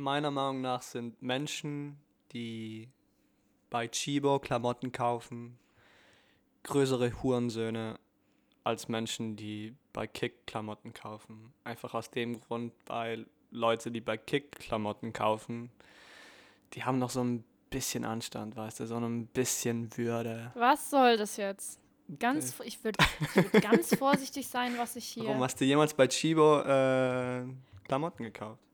meiner Meinung nach sind Menschen, die bei Chibo Klamotten kaufen, größere Hurensöhne als Menschen, die bei Kick Klamotten kaufen. Einfach aus dem Grund, weil Leute, die bei Kick Klamotten kaufen, die haben noch so ein bisschen Anstand, weißt du, so ein bisschen Würde. Was soll das jetzt? Ganz, ich würde würd ganz vorsichtig sein, was ich hier. Warum hast du jemals bei Chibo äh, Klamotten gekauft?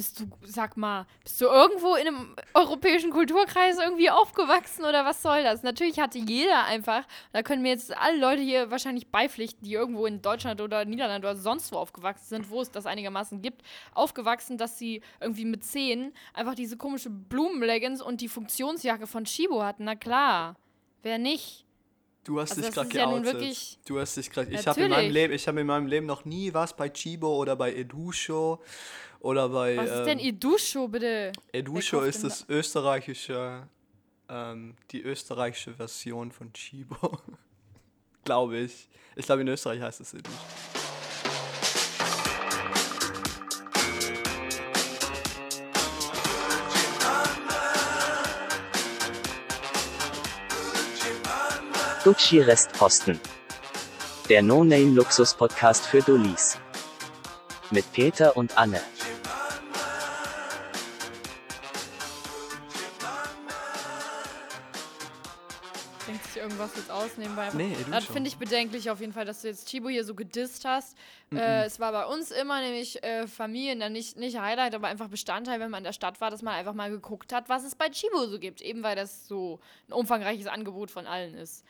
Bist du, sag mal, bist du irgendwo in einem europäischen Kulturkreis irgendwie aufgewachsen oder was soll das? Natürlich hatte jeder einfach, da können mir jetzt alle Leute hier wahrscheinlich beipflichten, die irgendwo in Deutschland oder Niederland oder sonst wo aufgewachsen sind, wo es das einigermaßen gibt, aufgewachsen, dass sie irgendwie mit zehn einfach diese komische Blumenleggings und die Funktionsjacke von Chibo hatten. Na klar, wer nicht? Du hast Also dich gerade ja geoutet. wirklich- du hast dich gerade. Ich habe in meinem. Leben, ich habe in meinem Leben noch nie was bei Chibo oder bei Edusho oder bei. Was ist denn ähm, Idusho, bitte? Edusho kauft ist das österreichische, ähm, die österreichische Version von Chibo. glaube ich. Ich glaube in Österreich heißt es Edusho. Gucci Restposten. Der No-Name-Luxus-Podcast für Dullis. Mit Peter und Anne. Irgendwas jetzt aus nebenbei? Nee, Das finde ich bedenklich auf jeden Fall, dass du jetzt Chibo hier so gedisst hast. Äh, es war bei uns immer nämlich äh, Familien, dann nicht, nicht Highlight, aber einfach Bestandteil, wenn man in der Stadt war, dass man einfach mal geguckt hat, was es bei Chibo so gibt. Eben weil das so ein umfangreiches Angebot von allen ist.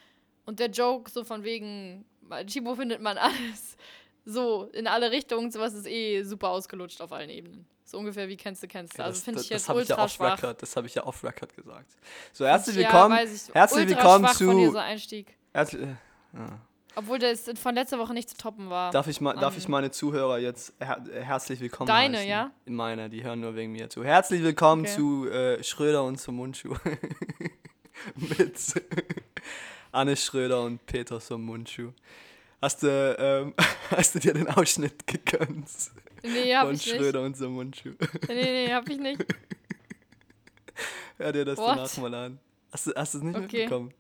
Und der Joke so von wegen, bei Chibo findet man alles. So, in alle Richtungen, sowas ist eh super ausgelutscht auf allen Ebenen. So ungefähr wie kennst du, kennst du. Ja, Also das- finde ich jetzt das habe ich ja ultra off schwach. record, das habe ich ja off record gesagt. So herzlich Ja, willkommen, weiß ich. herzlich willkommen von zu dieser Einstieg. herzlich, äh, Obwohl das von letzter Woche nicht zu toppen war. Darf ich, mal, darf ich meine Zuhörer jetzt her herzlich willkommen Deine, heißen? ja? Meine, die hören nur wegen mir zu. Herzlich willkommen Okay. zu äh, Schröder und zum Mundschuh. Mit Anne Schröder und Peter zum Mundschuh. Hast du, ähm, hast du dir den Ausschnitt gegönnt Nee, hab von ich nicht. Schröder und zum Mundschuh? Nee, nee, hab ich nicht. Hör dir das What? danach mal an. Hast du, hast du es nicht Okay. mitbekommen?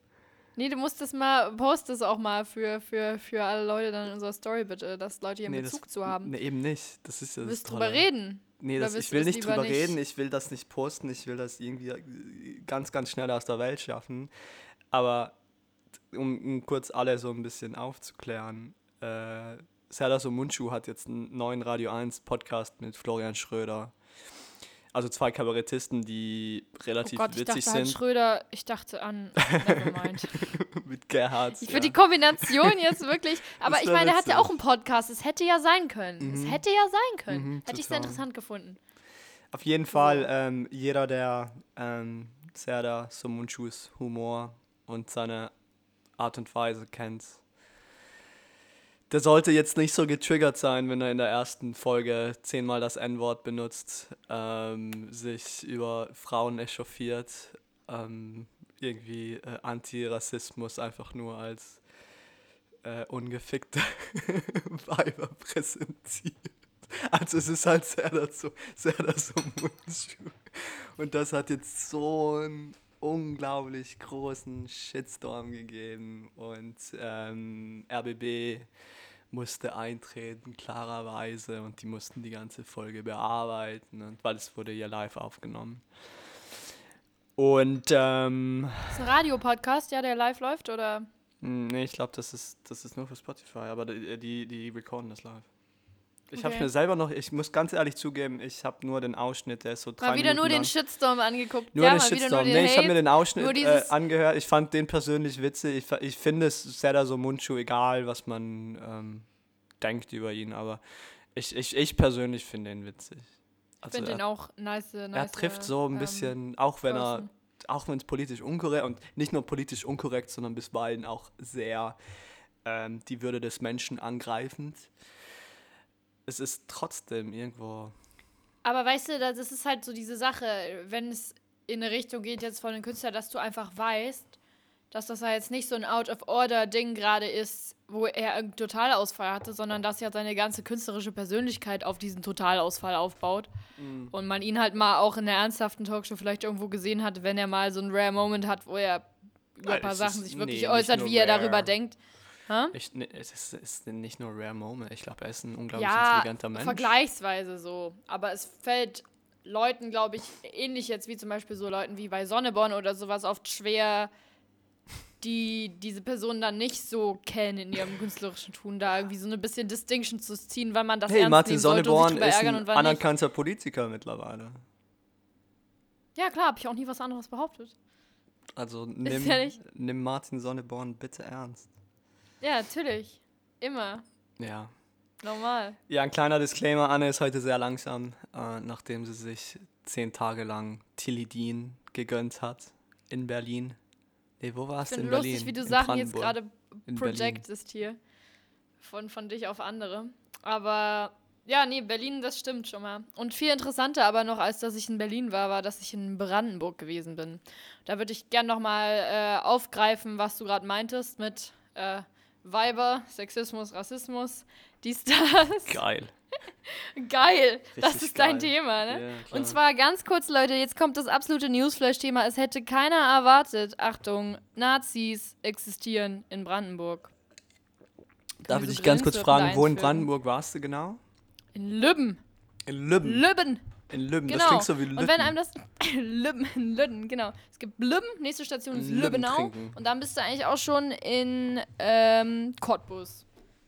Nee, du musst das mal, post das auch mal für, für, für alle Leute dann in unserer Story bitte, dass Leute hier Nee, Bezug das, zu haben. Nee, eben nicht. Das ist ja du das willst drüber reden. Nee, das, ich will nicht drüber nicht? reden, ich will das nicht posten, ich will das irgendwie ganz, ganz schnell aus der Welt schaffen. Aber um, kurz alle so ein bisschen aufzuklären, äh, Serdar Mundschuh hat jetzt einen neuen Radio 1 Podcast mit Florian Schröder. Also zwei Kabarettisten, die Oh relativ Gott, ich witzig dachte halt sind. Schröder, ich dachte an, nevermind. mit Gerhard. Ich finde die Kombination jetzt wirklich, aber ich meine, er hat ja auch einen Podcast, es hätte ja sein können. Es Mhm. hätte ja sein können. Mhm, hätte ich sehr interessant gefunden. Auf jeden Fall, ähm, jeder, der ähm, Serdar Somunchus Humor und seine Art und Weise kennt, der sollte jetzt nicht so getriggert sein, wenn er in der ersten Folge zehnmal das N-Wort benutzt, ähm, sich über Frauen echauffiert, ähm, irgendwie äh, Antirassismus einfach nur als äh, ungefickte Weiber präsentiert. Also es ist halt sehr dazu, sehr dazu Mundschuh. Und das hat jetzt so einen unglaublich großen Shitstorm gegeben. Und ähm, RBB musste eintreten, klarerweise. Und die mussten die ganze Folge bearbeiten. Und weil es wurde ja live aufgenommen. Und ähm, Ist ein Radiopodcast, ja, der live läuft, oder? Nee, ich glaube, das ist, das ist nur für Spotify, aber die, die, die recorden das live. Ich habe Okay. mir selber noch, ich muss ganz ehrlich zugeben, ich habe nur den Ausschnitt, der ist so drei Mal wieder Minuten nur den lang. Shitstorm angeguckt. Nur ja, den Shitstorm. nur den nee, ich habe mir den Ausschnitt äh, angehört. Ich fand den persönlich witzig. Ich, ich finde es sehr so Mundschuh, egal was man ähm, denkt über ihn, aber ich, ich, ich persönlich finde ihn witzig. Ich Also finde er, den auch nice. nice er trifft so ein ähm, bisschen, auch wenn er auch wenn es politisch unkorrekt und nicht nur politisch unkorrekt, sondern bisweilen auch sehr ähm, die Würde des Menschen angreifend. Es ist trotzdem irgendwo. Aber weißt du, das ist halt so diese Sache, wenn es in eine Richtung geht jetzt von den Künstlern, dass du einfach weißt, dass das ja jetzt nicht so ein Out-of-Order-Ding gerade ist, wo er einen Totalausfall hatte, sondern dass ja seine ganze künstlerische Persönlichkeit auf diesen Totalausfall aufbaut. Mhm. Und man ihn halt mal auch in der ernsthaften Talkshow vielleicht irgendwo gesehen hat, wenn er mal so einen Rare Moment hat, wo er über Nein, ein paar Sachen sich wirklich nee, äußert, wie er rare. darüber denkt. Hä? Ich, ne, es ist, es ist nicht nur Rare Moment. Ich glaube, er ist ein unglaublich Ja, intelligenter Mensch. vergleichsweise so. Aber es fällt Leuten, glaube ich, ähnlich jetzt wie zum Beispiel so Leuten wie bei Sonneborn oder sowas oft schwer, die diese Person dann nicht so kennen in ihrem künstlerischen Tun, da irgendwie so ein bisschen Distinction zu ziehen, wann man das Hey, ernst Martin nehmen sollte und sich Sonneborn ist ein und wann nicht. anerkannter Politiker mittlerweile. Ja, klar, habe ich auch nie was anderes behauptet. Also nimm, ja nimm Martin Sonneborn bitte ernst. Ja, natürlich. Immer. Ja. Normal. Ja, ein kleiner Disclaimer. Anne ist heute sehr langsam, äh, nachdem sie sich zehn Tage lang Tilidin gegönnt hat in Berlin. Nee, wo war es Ich in finde Berlin? lustig, wie du In Sachen jetzt gerade projectest hier. Von, von dich auf andere. Aber ja, nee, Berlin, das stimmt schon mal. Und viel interessanter aber noch, als dass ich in Berlin war, war, dass ich in Brandenburg gewesen bin. Da würde ich gern nochmal äh, aufgreifen, was du gerade meintest mit äh, Weiber, Sexismus, Rassismus, dies, das. Geil. Geil, das Richtig ist dein geil. Thema, ne? Ja. Und zwar ganz kurz, Leute, jetzt kommt das absolute Newsflash-Thema. Es hätte keiner erwartet, Achtung, Nazis existieren in Brandenburg. Darf ich dich ganz kurz fragen, wo in? Brandenburg warst du genau? In Lübben. In Lübben. Lübben, in Lübben. genau. Das klingt so wie Lübben. Und wenn einem das. Lübben, in Lübben, genau. Es gibt Lübben, nächste Station ist Lübben Lübbenau. trinken. Und dann bist du eigentlich auch schon in ähm, Cottbus.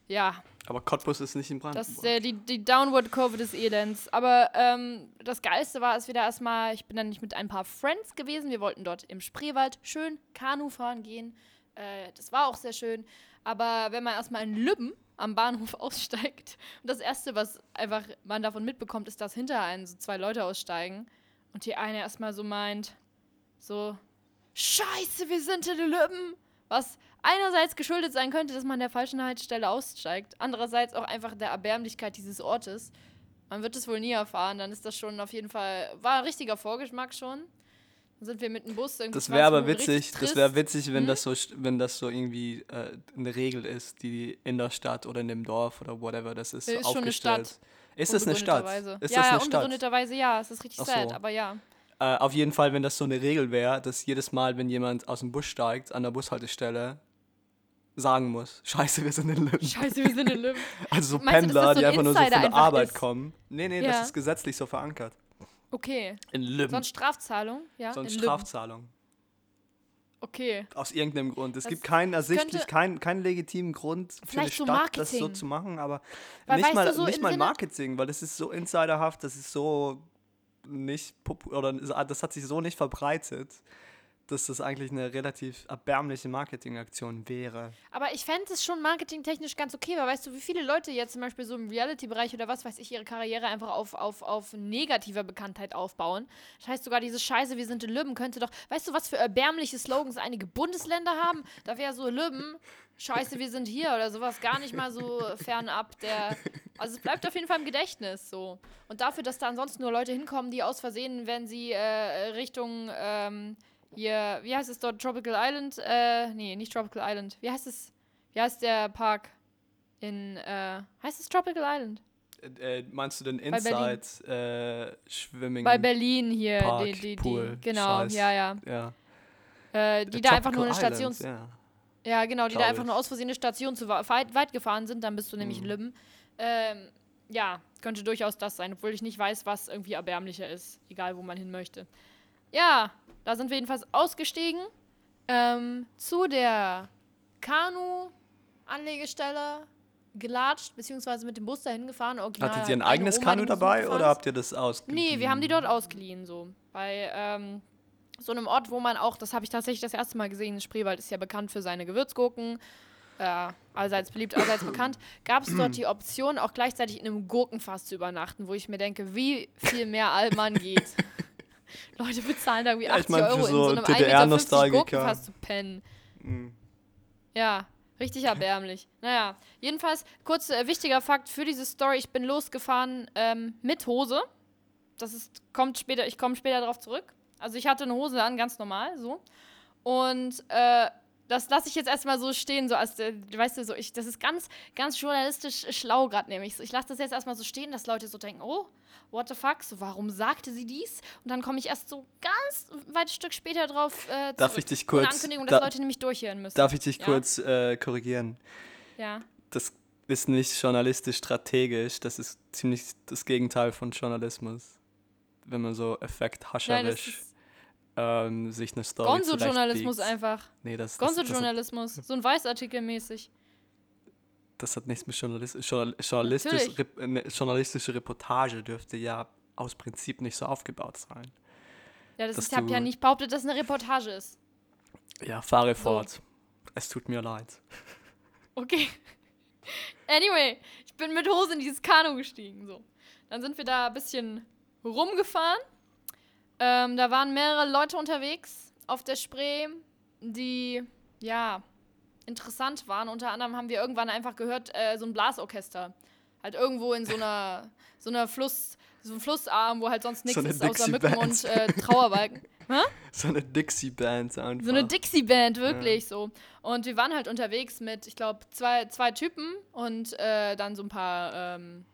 Ja, Aber Cottbus ist nicht in Das Brandenburg. ist äh, die, die Downward-Kurve des Elends. Aber ähm, das Geilste war es wieder erstmal, ich bin dann nicht mit ein paar Friends gewesen. Wir wollten dort im Spreewald schön Kanu fahren gehen. Äh, das war auch sehr schön. Aber wenn man erstmal in Lübben am Bahnhof aussteigt und das Erste, was einfach man davon mitbekommt, ist, dass hinter einem so zwei Leute aussteigen und die eine erstmal so meint, so, Scheiße, wir sind in Lübben. Was einerseits geschuldet sein könnte, dass man an der falschen Haltestelle aussteigt, andererseits auch einfach der Erbärmlichkeit dieses Ortes. Man wird es wohl nie erfahren, dann ist das schon auf jeden Fall, war ein richtiger Vorgeschmack schon. Sind wir mit dem Bus irgendwie Das 20 wäre aber witzig, das wäre witzig, wenn Hm? das so wenn das so irgendwie äh, eine Regel ist, die in der Stadt oder in dem Dorf oder whatever das ist, Ist schon eine aufgestellt. Stadt. Ist das eine Stadt? Ist ja, das ja, eine Stadt? unbegründeterweise ja, es ist richtig so. sad, aber ja. Äh, auf jeden Fall, wenn das so eine Regel wäre, dass jedes Mal, wenn jemand aus dem Bus steigt, an der Bushaltestelle sagen muss, scheiße, wir sind in Lübben. Scheiße, wir sind in Lübben. Also so Meinst du, Pendler, das so die ein einfach nur so von der Arbeit ist? kommen. Nee, nee, Ja. das ist gesetzlich so verankert. Okay. In Lübben. Sonst Strafzahlung, ja? Sonst. Strafzahlung. Okay. Aus irgendeinem Grund. Es Das gibt keinen ersichtlich, keinen, keinen legitimen Grund für eine Stadt, das so Marketing. zu machen, aber Weil, nicht mal, so nicht mal Sinne- Marketing, weil das ist so insiderhaft, das ist so nicht oder das hat sich so nicht verbreitet, dass das eigentlich eine relativ erbärmliche Marketingaktion wäre. Aber ich fände es schon marketingtechnisch ganz okay, weil weißt du, wie viele Leute jetzt zum Beispiel so im Reality-Bereich oder was weiß ich, ihre Karriere einfach auf, auf, auf negativer Bekanntheit aufbauen. Das heißt sogar, diese Scheiße, wir sind in Lübben, könnte doch, weißt du, was für erbärmliche Slogans einige Bundesländer haben? Da wäre so Lübben, Scheiße, wir sind hier oder sowas gar nicht mal so fernab der. Also es bleibt auf jeden Fall im Gedächtnis so. Und dafür, dass da ansonsten nur Leute hinkommen, die aus Versehen, wenn sie äh, Richtung ähm, hier, wie heißt es dort, Tropical Island? Äh, nee, nicht Tropical Island. Wie heißt es? Wie heißt der Park in, äh, heißt es Tropical Island? Äh, äh, meinst du den. Inside äh, Swimming? Bei Berlin hier, Park, die, die, die, Pool, genau, Scheiß. ja, ja. Ja. Äh, die da einfach nur eine Station, ja. ja genau, die da glaub einfach ich. nur aus Versehen eine Station zu weit, weit gefahren sind, dann bist du nämlich in Mhm. Lübben. Ähm, ja, könnte durchaus das sein, obwohl ich nicht weiß, was irgendwie erbärmlicher ist, egal wo man hin möchte. Ja, da sind wir jedenfalls ausgestiegen ähm, zu der Kanu-Anlegestelle gelatscht, beziehungsweise mit dem Bus dahin gefahren. Original Hattet ihr ein eigenes Oma, Kanu dabei oder habt ihr das ausgeliehen? Nee, wir haben die dort ausgeliehen, so. Bei ähm, so einem Ort, wo man auch, das habe ich tatsächlich das erste Mal gesehen, Spreewald ist ja bekannt für seine Gewürzgurken, äh, allseits beliebt, allseits bekannt, gab es dort die Option, auch gleichzeitig in einem Gurkenfass zu übernachten, wo ich mir denke, wie viel mehr Allmann geht. Leute bezahlen da irgendwie Ja, ich 80 mein, Euro in so so einem 1,50 Meter DDR-Nostalgiker. Gurkenfass zu pennen. Mhm. Ja, richtig erbärmlich. Naja, jedenfalls, kurz äh, wichtiger Fakt für diese Story. Ich bin losgefahren ähm, mit Hose. Das ist, kommt später, ich komme später darauf zurück. Also ich hatte eine Hose an, ganz normal, so. Und äh, das lasse ich jetzt erstmal so stehen, so als, äh, weißt du, so, ich, das ist ganz, ganz journalistisch schlau gerade nämlich. Ich lasse das jetzt erstmal so stehen, dass Leute so denken, oh, what the fuck, so, warum sagte sie dies? Und dann komme ich erst so ganz weit Stück später drauf äh, Darf ich dich kurz, Eine Ankündigung, dass da, Leute nämlich durchhören müssen. darf ich dich Ja. kurz äh, korrigieren? Ja. Das ist nicht journalistisch strategisch, das ist ziemlich das Gegenteil von Journalismus. Wenn man so ist ähm, sich eine Story Gonzo-Journalismus einfach. Nee, das, Gonzo-Journalismus. So ein Weißartikel mäßig. das hat nichts mit Journalismus. Journal, journalistisch, rep, eine journalistische Reportage dürfte ja aus Prinzip nicht so aufgebaut sein. Ja, das ich habe ja nicht behauptet, dass es eine Reportage ist. Ja, fahre fort. Es tut mir leid. Okay. Anyway, ich bin mit Hose in dieses Kanu gestiegen. So. Dann sind wir da ein bisschen rumgefahren. Ähm, da waren mehrere Leute unterwegs auf der Spree, die, ja, interessant waren. Unter anderem haben wir irgendwann einfach gehört, äh, so ein Blasorchester. Halt irgendwo in so einer, so einer Fluss, so ein Flussarm, wo halt sonst nichts eine ist außer Mücken und äh, Trauerbalken. So eine Dixie-Band einfach. So eine Dixie-Band, wirklich so. Und wir waren halt unterwegs mit, ich glaube, zwei, zwei Typen und äh, dann so ein paar, ähm,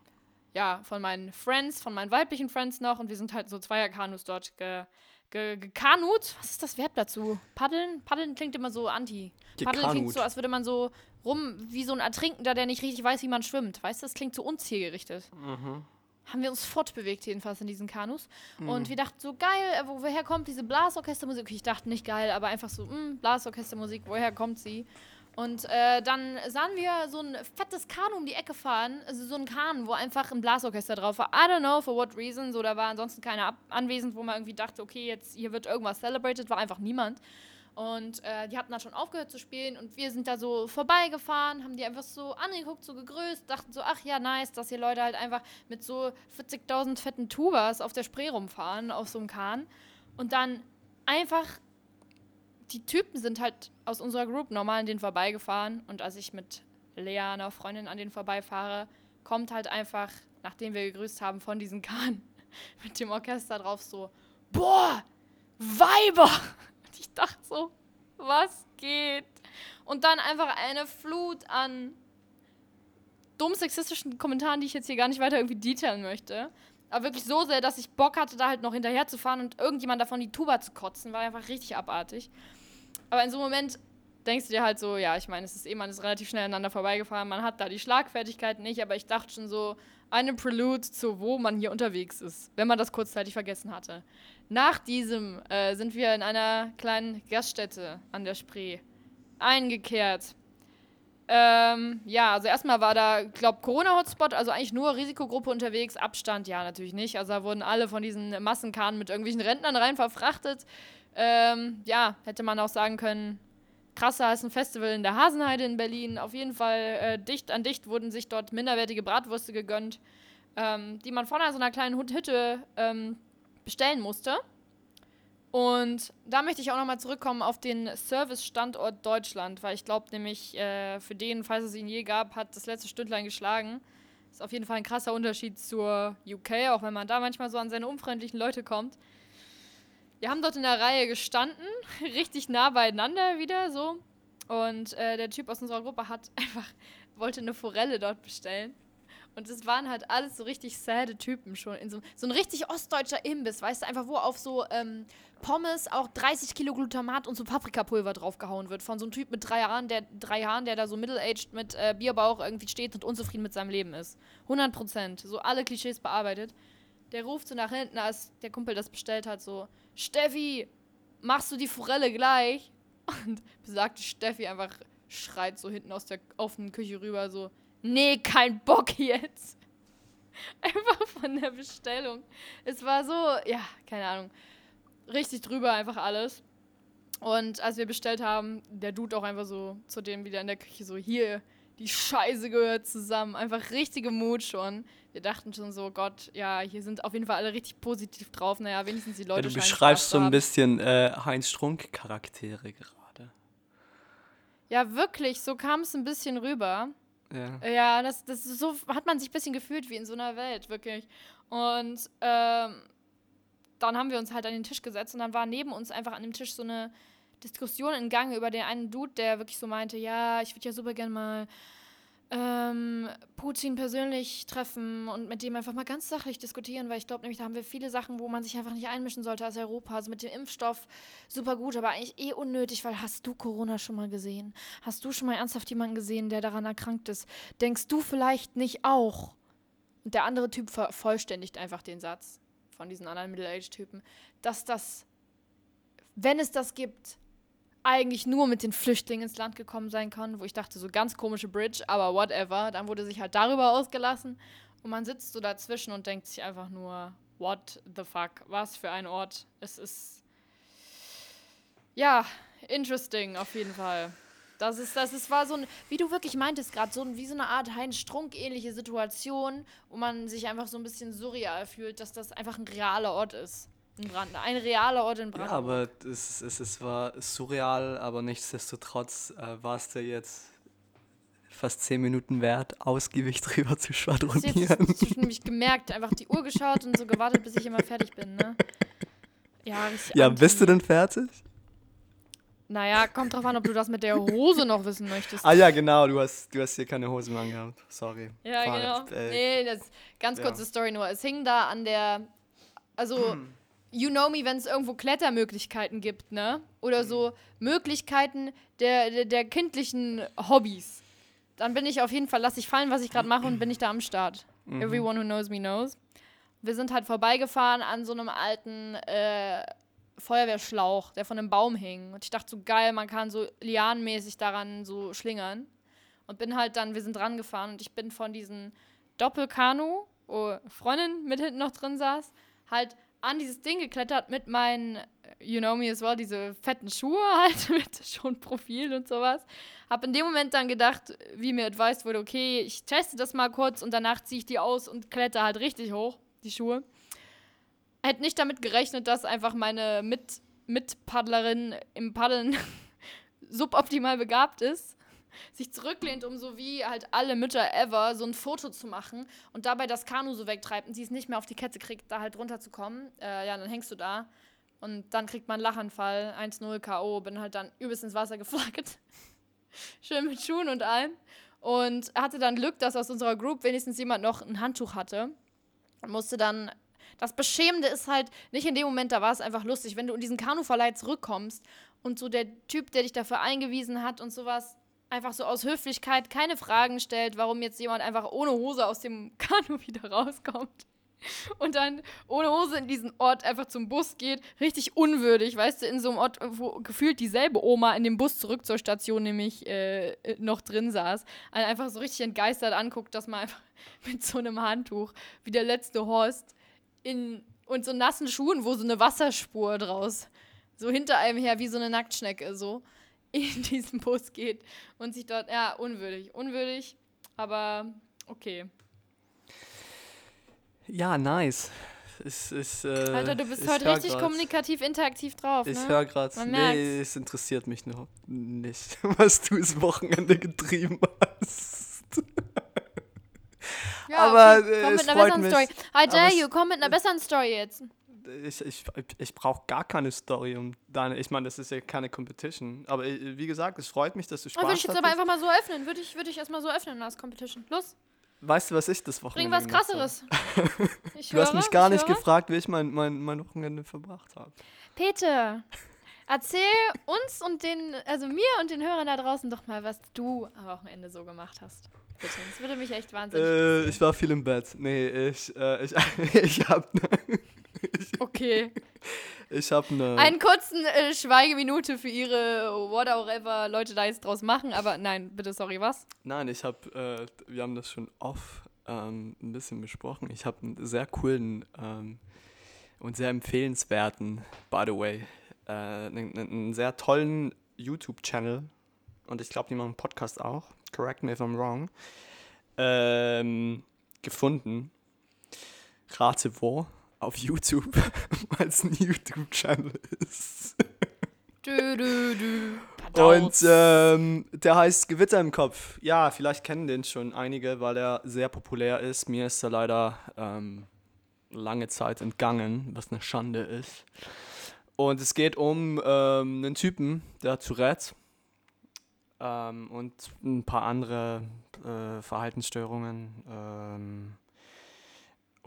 ja, von meinen Friends, von meinen weiblichen Friends noch. Und wir sind halt so Zweierkanus dort ge, ge, gekanut. Was ist das Verb dazu? Paddeln? Paddeln klingt immer so anti. Paddeln klingt Gekanut. so, als würde man so rum, wie so ein Ertrinkender, der nicht richtig weiß, wie man schwimmt. Weißt du, das klingt so unzielgerichtet Mhm. haben wir uns fortbewegt, jedenfalls in diesen Kanus. Und wir dachten so, geil, äh, wo, woher kommt diese Blasorchestermusik? Okay, ich dachte nicht geil, aber einfach so, mh, Blasorchestermusik, woher kommt sie? Und äh, dann sahen wir so ein fettes Kanu um die Ecke fahren, also so ein Kahn, wo einfach ein Blasorchester drauf war. I don't know for what reason, so da war ansonsten keiner anwesend, wo man irgendwie dachte, okay, jetzt hier wird irgendwas celebrated, war einfach niemand. Und äh, die hatten dann schon aufgehört zu spielen und wir sind da so vorbeigefahren, haben die einfach so angeguckt, so gegrüßt, dachten so, ach ja, nice, dass hier Leute halt einfach mit so 40.000 fetten Tubas auf der Spree rumfahren, auf so einem Kahn. Und dann einfach, die Typen sind halt aus unserer Group normal an denen vorbeigefahren und als ich mit Lea, einer Freundin, an denen vorbeifahre, kommt halt einfach, nachdem wir gegrüßt haben, von diesem Kahn mit dem Orchester drauf so, boah, Weiber! Und ich dachte so, was geht? Und dann einfach eine Flut an dumm sexistischen Kommentaren, die ich jetzt hier gar nicht weiter irgendwie detailen möchte. Aber wirklich so sehr, dass ich Bock hatte, da halt noch hinterher zu fahren und irgendjemand davon die Tuba zu kotzen, war einfach richtig abartig. Aber in so einem Moment denkst du dir halt so, ja, ich meine, es ist eh, man ist relativ schnell aneinander vorbeigefahren, man hat da die Schlagfertigkeit nicht, aber ich dachte schon so, eine Prelude zu, wo man hier unterwegs ist, wenn man das kurzzeitig vergessen hatte. Nach diesem äh, sind wir in einer kleinen Gaststätte an der Spree eingekehrt. Ähm, ja, also erstmal war da, glaub, Corona-Hotspot, also eigentlich nur Risikogruppe unterwegs, Abstand, ja, natürlich nicht. Also da wurden alle von diesen Massenkahnen mit irgendwelchen Rentnern rein verfrachtet. Ähm, ja, hätte man auch sagen können, krasser als ein Festival in der Hasenheide in Berlin. Auf jeden Fall äh, dicht an dicht wurden sich dort minderwertige Bratwürste gegönnt, ähm, die man vorne an so einer kleinen Hütte ähm, bestellen musste. Und da möchte ich auch nochmal zurückkommen auf den Service-Standort Deutschland, weil ich glaube nämlich, äh, für den, falls es ihn je gab, hat das letzte Stündlein geschlagen. Ist auf jeden Fall ein krasser Unterschied zur UK, auch wenn man da manchmal so an seine unfreundlichen Leute kommt. Wir haben dort in der Reihe gestanden, richtig nah beieinander wieder so. Und äh, der Typ aus unserer Gruppe hat einfach, wollte eine Forelle dort bestellen. Und es waren halt alles so richtig sade Typen schon. In so, so ein richtig ostdeutscher Imbiss, weißt du, einfach wo auf so ähm, Pommes auch 30 Kilo Glutamat und so Paprikapulver draufgehauen wird. Von so einem Typ mit drei Jahren, der, drei Jahren, der da so middle-aged mit äh, Bierbauch irgendwie steht und unzufrieden mit seinem Leben ist. 100 Prozent. So alle Klischees bearbeitet. Der ruft so nach hinten, als der Kumpel das bestellt hat, so: Steffi, machst du die Forelle gleich? Und besagte Steffi einfach schreit so hinten aus der offenen Küche rüber, so: Nee, kein Bock jetzt. Einfach von der Bestellung. Es war so, ja, keine Ahnung. Richtig drüber einfach alles. Und als wir bestellt haben, der Dude auch einfach so zu dem wieder in der Küche so, hier, die Scheiße gehört zusammen. Einfach richtige Mut schon. Wir dachten schon so, Gott, ja, hier sind auf jeden Fall alle richtig positiv drauf. Naja, wenigstens die Ja, Leute du scheinen beschreibst so ein bisschen äh, Heinz Strunk-Charaktere gerade. Ja, wirklich, so kam es ein bisschen rüber. Ja. Ja, das, das so hat man sich ein bisschen gefühlt wie in so einer Welt, wirklich. Und ähm, dann haben wir uns halt an den Tisch gesetzt und dann war neben uns einfach an dem Tisch so eine Diskussion in Gang über den einen Dude, der wirklich so meinte, ja, ich würde ja super gerne mal ähm, Putin persönlich treffen und mit dem einfach mal ganz sachlich diskutieren, weil ich glaube nämlich, da haben wir viele Sachen, wo man sich einfach nicht einmischen sollte als Europa. Also mit dem Impfstoff super gut, aber eigentlich eh unnötig, weil hast du Corona schon mal gesehen? Hast du schon mal ernsthaft jemanden gesehen, der daran erkrankt ist? Denkst du vielleicht nicht auch? Und der andere Typ vervollständigt einfach den Satz von diesen anderen Middle-Age-Typen, dass das, wenn es das gibt, eigentlich nur mit den Flüchtlingen ins Land gekommen sein kann, wo ich dachte, so ganz komische Bridge, aber whatever. Dann wurde sich halt darüber ausgelassen und man sitzt so dazwischen und denkt sich einfach nur, what the fuck, was für ein Ort. Es ist, ja, interesting auf jeden Fall. Das ist, das ist, war so ein, wie du wirklich meintest gerade, so ein, wie so eine Art Heinz Strunk-ähnliche Situation, wo man sich einfach so ein bisschen surreal fühlt, dass das einfach ein realer Ort ist in Brand, ein realer Ort in Brandenburg. Ja, aber es, es, es war surreal, aber nichtsdestotrotz äh, war es dir jetzt fast zehn Minuten wert, ausgiebig drüber zu schwadronieren. Ich habe nämlich gemerkt, einfach die Uhr geschaut und so gewartet, bis ich immer fertig bin, ne? Ja, ja bist du denn fertig? Naja, kommt drauf an, ob du das mit der Hose noch wissen möchtest. Ah ja, genau, du hast, du hast hier keine Hose mehr angehabt. Sorry. Ja, Fahr, genau. Äh, nee, das ganz kurze ja. Story nur. Es hing da an der, also you know me, wenn es irgendwo Klettermöglichkeiten gibt, ne? Oder so Möglichkeiten der, der, der, kindlichen Hobbys. Dann bin ich auf jeden Fall, lass ich fallen, was ich gerade mache und bin ich da am Start. Mhm. Everyone who knows me knows. Wir sind halt vorbeigefahren an so einem alten äh, Feuerwehrschlauch, der von einem Baum hing. Und ich dachte so, geil, man kann so lianenmäßig daran so schlingern. Und bin halt dann, wir sind dran gefahren und ich bin von diesem Doppelkanu, wo Freundin mit hinten noch drin saß, halt an dieses Ding geklettert mit meinen, you know me as well, diese fetten Schuhe halt mit schon Profil und sowas. Hab in dem Moment dann gedacht, wie mir advised wurde, okay, ich teste das mal kurz und danach ziehe ich die aus und kletter halt richtig hoch, die Schuhe. Hätte nicht damit gerechnet, dass einfach meine Mit Mitpaddlerin im Paddeln suboptimal begabt ist sich zurücklehnt, um so wie halt alle Mütter ever so ein Foto zu machen und dabei das Kanu so wegtreibt und sie es nicht mehr auf die Kette kriegt, da halt runterzukommen. Äh, ja, dann hängst du da und dann kriegt man einen Lachanfall, 1-0 K.O., bin halt dann übelst ins Wasser geflaggt. Schön mit Schuhen und allem. Und hatte dann Glück, dass aus unserer Group wenigstens jemand noch ein Handtuch hatte. Und musste dann das Beschämende ist halt, nicht in dem Moment, da war es einfach lustig, wenn du in diesen Kanuverleih zurückkommst und so der Typ, der dich dafür eingewiesen hat und sowas, einfach so aus Höflichkeit keine Fragen stellt, warum jetzt jemand einfach ohne Hose aus dem Kanu wieder rauskommt. Und dann ohne Hose in diesen Ort einfach zum Bus geht. Richtig unwürdig, weißt du, in so einem Ort, wo gefühlt dieselbe Oma in dem Bus zurück zur Station nämlich äh, noch drin saß. Einfach so richtig entgeistert anguckt, dass man einfach mit so einem Handtuch wie der letzte Horst in, und so nassen Schuhen, wo so eine Wasserspur draus so hinter einem her wie so eine Nacktschnecke so in diesen Bus geht und sich dort, ja, unwürdig, unwürdig, aber okay. Ja, nice. Es, es, äh, Alter, du bist heute richtig grad. kommunikativ, interaktiv drauf. Ich ne? höre gerade. Nee, es interessiert mich noch nicht, was du das Wochenende getrieben hast. Ja, aber okay. komm mit einer besseren. Story. I dare you, komm mit einer besseren Story jetzt ich, ich, ich brauche gar keine Story um deine. Ich meine, das ist ja keine Competition. Aber äh, wie gesagt, es freut mich, dass du Spaß hast. Würde ich jetzt aber einfach mal so öffnen. Würde ich, würd ich erstmal so öffnen als Competition. Los. Weißt du, was ich das Wochenende Bring was krasseres. du höre, hast mich gar nicht höre. gefragt, wie ich mein, mein, mein Wochenende verbracht habe. Peter, erzähl uns und den, also mir und den Hörern da draußen doch mal, was du am Wochenende so gemacht hast. Bitte, das würde mich echt wahnsinnig äh, Ich war viel im Bett. Nee, ich, äh, ich, ich hab. Okay. Ich habe eine. Einen kurzen äh, Schweigeminute für ihre whatever Leute da jetzt draus machen, aber nein, bitte, sorry, was? Nein, ich habe, äh, wir haben das schon off ähm, ein bisschen besprochen. Ich habe einen sehr coolen ähm, und sehr empfehlenswerten, by the way, äh, einen, einen sehr tollen YouTube-Channel und ich glaube, die machen einen Podcast auch. Correct me if I'm wrong. Ähm, gefunden. Rate wo auf YouTube, weil es ein YouTube-Channel ist. Du, du, du. Und ähm, der heißt Gewitter im Kopf. Ja, vielleicht kennen den schon einige, weil er sehr populär ist. Mir ist er leider ähm, lange Zeit entgangen, was eine Schande ist. Und es geht um ähm, einen Typen, der Tourette ähm, und ein paar andere äh, Verhaltensstörungen.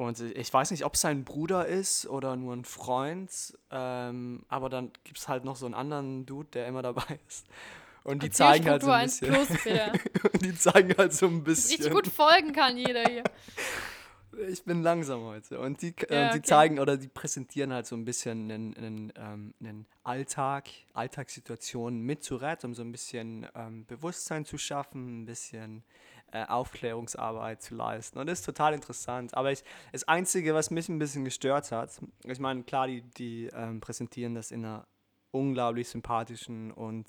Und ich weiß nicht, ob es sein Bruder ist oder nur ein Freund, ähm, aber dann gibt es halt noch so einen anderen Dude, der immer dabei ist. Und die zeigen halt so ein bisschen. Plus, und die zeigen halt so ein bisschen. Richtig gut folgen kann jeder hier. Ich bin langsam heute. Und die, ja, äh, die okay. zeigen oder die präsentieren halt so ein bisschen einen, einen, ähm, einen Alltag, Alltagssituationen mit Tourette, um so ein bisschen ähm, Bewusstsein zu schaffen, ein bisschen äh, Aufklärungsarbeit zu leisten. Und das ist total interessant. Aber ich, das Einzige, was mich ein bisschen gestört hat, ich meine, klar, die, die ähm, präsentieren das in einer unglaublich sympathischen und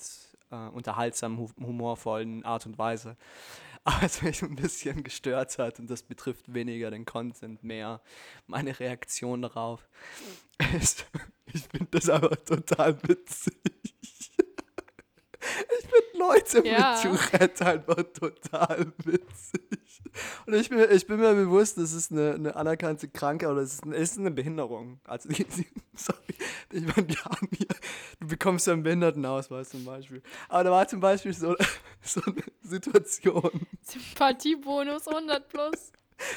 äh, unterhaltsamen, humorvollen Art und Weise. Aber was mich ein bisschen gestört hat, und das betrifft weniger den Content, mehr meine Reaktion darauf, ist, ich finde das aber total witzig. Leute ja. mit Tourette einfach total witzig. Und ich bin, ich bin mir bewusst, das ist eine, eine anerkannte Krankheit oder es ist, eine, ist eine Behinderung. Also, die, die, sorry, ich meine, die haben hier, du bekommst ja einen Behindertenausweis zum Beispiel. Aber da war zum Beispiel so, so eine Situation. Sympathiebonus 100 plus.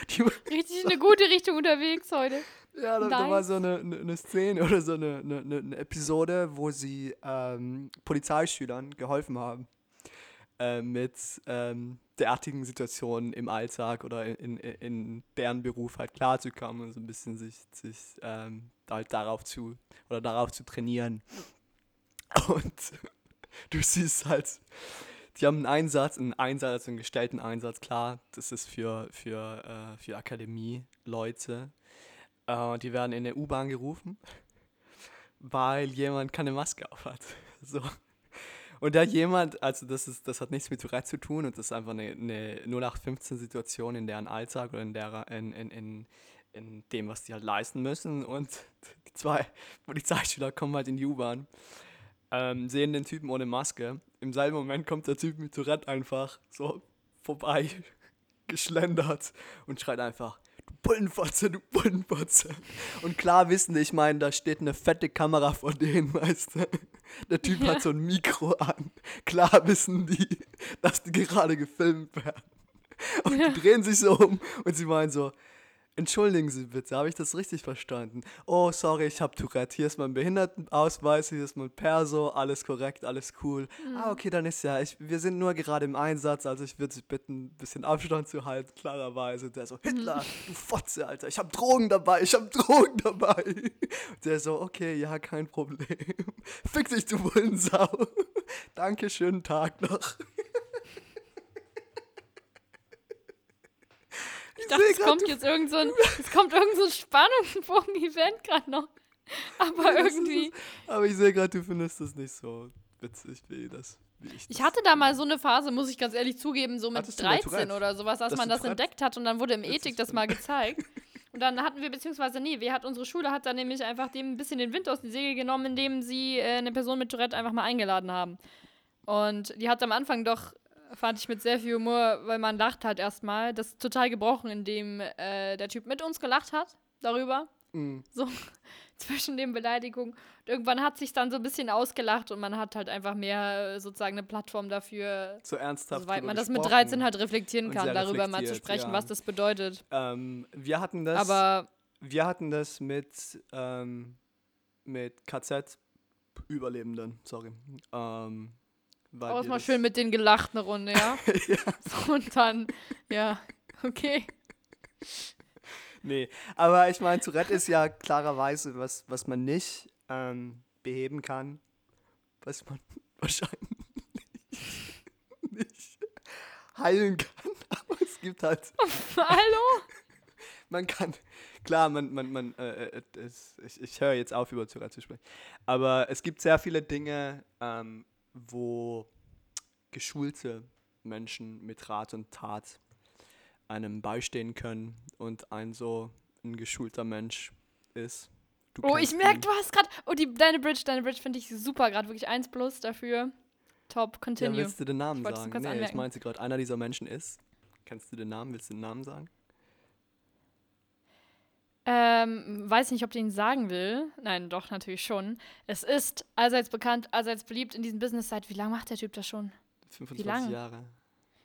Die, Richtig in eine gute Richtung unterwegs heute. Ja, da, nice. da war so eine, eine, Szene oder so eine, eine, eine Episode, wo sie ähm, Polizeischülern geholfen haben, äh, mit ähm, derartigen Situationen im Alltag oder in, in, in deren Beruf halt klarzukommen und so ein bisschen sich, sich ähm, halt darauf zu oder darauf zu trainieren. Und du siehst halt, die haben einen Einsatz, einen Einsatz, einen gestellten Einsatz, klar, das ist für, für, äh, für Akademie-Leute. Äh, die werden in der U-Bahn gerufen, weil jemand keine Maske auf hat. So. Und da jemand, also das ist, das hat nichts mit Tourette zu tun und das ist einfach eine, eine 0815-Situation in deren Alltag oder in, der, in, in, in, in dem, was die halt leisten müssen. Und die zwei Polizeischüler kommen halt in die U-Bahn, ähm, sehen den Typen ohne Maske. Im selben Moment kommt der Typ mit Tourette einfach so vorbei geschlendert und schreit einfach, Bullenfotze, du Bullenfotze. Und klar wissen, ich meine, da steht eine fette Kamera vor denen, weißt du. Der Typ ja. hat so ein Mikro an. Klar wissen die, dass die gerade gefilmt werden. Und ja. die drehen sich so um und sie meinen so, Entschuldigen Sie bitte, habe ich das richtig verstanden? Oh, sorry, ich habe Tourette. Hier ist mein Behindertenausweis, hier ist mein Perso, alles korrekt, alles cool. Mhm. Ah, okay, dann ist ja, ich, wir sind nur gerade im Einsatz, also ich würde Sie bitten, ein bisschen Abstand zu halten, klarerweise. Der so, Hitler, mhm. du Fotze, Alter, ich habe Drogen dabei, ich habe Drogen dabei. Der so, okay, ja, kein Problem. Fick dich, du Bullensau. Danke, schönen Tag noch. Ich dachte, es kommt jetzt irgend so ein, es kommt irgend so ein Spannungsbogen-Event gerade noch. Aber ja, irgendwie. Ist, aber ich sehe gerade, du findest das nicht so witzig wie das. Wie ich, ich hatte da mal so eine Phase, muss ich ganz ehrlich zugeben, so mit Hattest 13 oder sowas, als man das entdeckt hat und dann wurde im Ethik das mal gezeigt. Und dann hatten wir, beziehungsweise, nee, wir hat, unsere Schule hat dann nämlich einfach dem ein bisschen den Wind aus den Segel genommen, indem sie äh, eine Person mit Tourette einfach mal eingeladen haben. Und die hat am Anfang doch fand ich mit sehr viel Humor, weil man lacht halt erstmal. Das ist total gebrochen, indem äh, der Typ mit uns gelacht hat darüber. Mhm. So zwischen den Beleidigungen. Und irgendwann hat sich dann so ein bisschen ausgelacht und man hat halt einfach mehr äh, sozusagen eine Plattform dafür, so ernsthaft soweit man das mit 13 halt reflektieren kann, darüber mal zu sprechen, ja. was das bedeutet. Ähm, wir hatten das. Aber wir hatten das mit ähm, mit KZ-Überlebenden, sorry. Ähm, war Auch mal schön mit denen gelacht eine Runde, ja? ja. Und dann, ja, okay. Nee, aber ich meine, Tourette ist ja klarerweise was, was man nicht ähm, beheben kann, was man wahrscheinlich nicht heilen kann. Aber es gibt halt. Hallo? man kann, klar, man, man, man, äh, äh, es, ich, ich höre jetzt auf, über Tourette zu sprechen. Aber es gibt sehr viele Dinge, ähm, wo geschulte Menschen mit Rat und Tat einem beistehen können und ein so ein geschulter Mensch ist. Du oh, ich merke, du hast gerade. Oh, die, deine Bridge, deine Bridge finde ich super, gerade wirklich 1 plus dafür. Top, continue. Ja, willst du den Namen sagen? Nee, anmerken. ich meinte gerade, einer dieser Menschen ist. Kennst du den Namen? Willst du den Namen sagen? Ähm, weiß nicht, ob du ihn sagen will. Nein, doch, natürlich schon. Es ist allseits bekannt, allseits beliebt in diesem Business seit, wie lange macht der Typ das schon? 25 lang? Jahre.